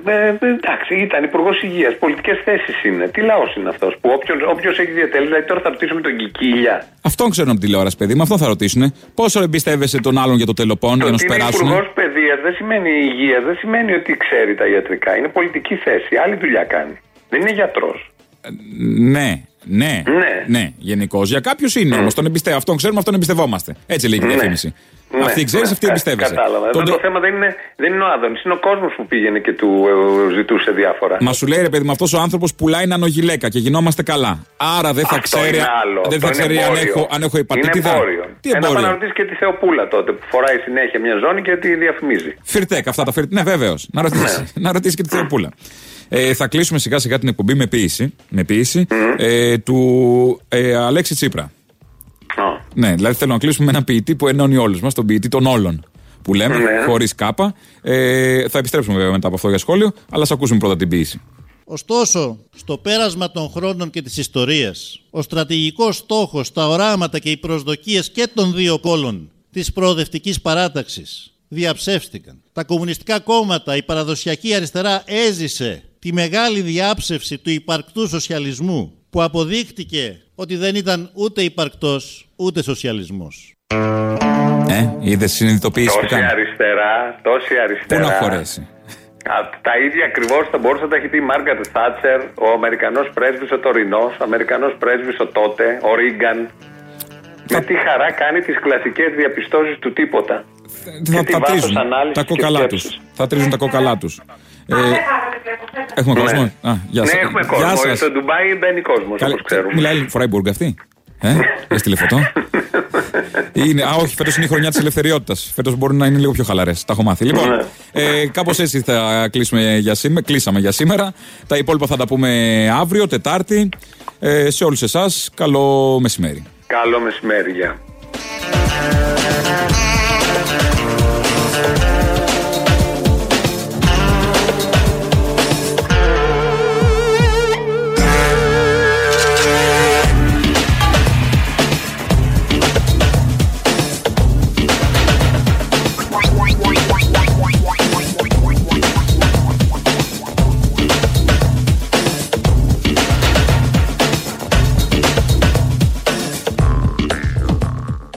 Speaker 11: Ε, ε, εντάξει, ήταν υπουργός υγείας. Πολιτικές θέσεις είναι. Τι λαός είναι αυτός που όποιος έχει διατελέσει. Δηλαδή τώρα θα ρωτήσουμε τον Κικίλια.
Speaker 10: Αυτόν ξέρουν από την τηλεόραση, παιδί μου, αυτό θα ρωτήσουν. Πόσο εμπιστεύεσαι τον άλλον για το τελοπών για να
Speaker 11: Ότι
Speaker 10: σου
Speaker 11: είναι
Speaker 10: περάσουν.
Speaker 11: υπουργός παιδεία δεν σημαίνει υγεία, δεν σημαίνει ότι ξέρει τα ιατρικά. Είναι πολιτική θέση. Άλλη δουλειά κάνει. Δεν είναι γιατρός.
Speaker 10: Ναι, ναι,
Speaker 11: Ναι.
Speaker 10: ναι, γενικώς. Για κάποιους είναι όμως. Τον εμπιστεύω. Αυτόν ξέρουμε, αυτόν εμπιστευόμαστε. Έτσι λέει και η
Speaker 11: Ναι.
Speaker 10: διαφήμιση.
Speaker 11: Ναι,
Speaker 10: Αυτή ξέρεις,
Speaker 11: ναι,
Speaker 10: αυτή
Speaker 11: κα-
Speaker 10: εμπιστεύεσαι.
Speaker 11: Κατάλαβα.
Speaker 10: Τον
Speaker 11: Εδώ
Speaker 10: τρο-
Speaker 11: το θέμα δεν είναι, δεν είναι ο Άδωνης, είναι ο κόσμος που πήγαινε και του ε, ζητούσε διάφορα.
Speaker 10: Μα σου λέει ρε παιδί μου, αυτός ο άνθρωπος πουλάει νανογιλέκα και γινόμαστε καλά. Άρα δεν θα
Speaker 11: Αυτό
Speaker 10: ξέρει,
Speaker 11: είναι άλλο.
Speaker 10: δεν
Speaker 11: Αυτό
Speaker 10: θα ξέρει
Speaker 11: είναι
Speaker 10: αν
Speaker 11: εμπόριο.
Speaker 10: έχω, αν έχω ηπατίτη.
Speaker 11: Είναι εμπόριο.
Speaker 10: Τι
Speaker 11: Ένα πάει να
Speaker 10: εμπόριο.
Speaker 11: ρωτήσει και τη Θεοπούλα τότε που φοράει συνέχεια μια ζώνη και τη διαφημίζει.
Speaker 10: Φιρτέκ, αυτά τα φιρτέκ. Ναι, βεβαίως. Να ρωτήσεις. να ρωτήσεις και τη Θεοπούλα. Ε, θα κλείσουμε σιγά σιγά την εκπομπή με ποίηση, με ποίηση ε, του ε, Αλέξη Τσίπρα. Ναι, δηλαδή θέλω να κλείσουμε με έναν ποιητή που ενώνει όλους μας, τον ποιητή των όλων. Που λέμε,
Speaker 33: Ναι.
Speaker 10: χωρίς κάπα. Ε, θα επιστρέψουμε βέβαια μετά από αυτό για σχόλιο, αλλά σα ακούσουμε πρώτα την ποιήση.
Speaker 33: Ωστόσο, στο πέρασμα των χρόνων και της ιστορίας, ο στρατηγικός στόχος, τα οράματα και οι προσδοκίες και των δύο πόλων της προοδευτικής παράταξης διαψεύστηκαν. Τα κομμουνιστικά κόμματα, η παραδοσιακή αριστερά έζησε τη μεγάλη διάψευση του υπαρκτού σοσιαλισμού που αποδείχτηκε ότι δεν ήταν ούτε υπαρκτός ούτε σοσιαλισμός.
Speaker 10: Ε, είδες συνειδητοποίηση που
Speaker 11: Τόση
Speaker 10: κάνει.
Speaker 11: αριστερά, τόση
Speaker 10: Πού
Speaker 11: αριστερά.
Speaker 10: να χωρέσει.
Speaker 11: Α, Τα ίδια ακριβώς θα μπορούσε να τα έχει πει η Μάργαρετ Θάτσερ, ο Αμερικανός πρέσβης ο Τωρινός, ο Αμερικανός πρέσβης ο τότε, ο Ρίγκαν. Με τι χαρά κάνει τις κλασικές διαπιστώσεις του τίποτα.
Speaker 10: Θα
Speaker 11: Και τι
Speaker 10: τα
Speaker 11: βάθος
Speaker 10: τρίζουν
Speaker 11: ανάλυσης
Speaker 10: τα
Speaker 11: και
Speaker 10: κόκαλά τους.
Speaker 11: σκέψης.
Speaker 10: Θα τρίζουν τα κόκαλά τους. Ε, έχουμε
Speaker 11: Ναι.
Speaker 10: κόσμο. Α, γεια
Speaker 11: ναι,
Speaker 10: σας.
Speaker 11: έχουμε
Speaker 10: Γεια
Speaker 11: κόσμο.
Speaker 10: σας.
Speaker 11: Στο Ντουμπάι μπαίνει κόσμος,
Speaker 10: Καλή-
Speaker 11: όπω ξέρουμε.
Speaker 10: Μιλάει, φοράει μπουργκα αυτή; Ε, έστειλε φωτό. είναι, α, όχι, φέτος είναι η χρονιά της ελευθεριότητας. Φέτος μπορεί να είναι λίγο πιο χαλαρές. Τα έχω μάθει. Λοιπόν,
Speaker 11: Ναι.
Speaker 10: ε, κάπως έτσι θα κλείσουμε για σήμερα. Κλείσαμε για σήμερα. Τα υπόλοιπα θα τα πούμε αύριο, Τετάρτη. Ε, σε όλους εσάς, καλό μεσημέρι.
Speaker 11: Καλό μεσημέρι, γεια.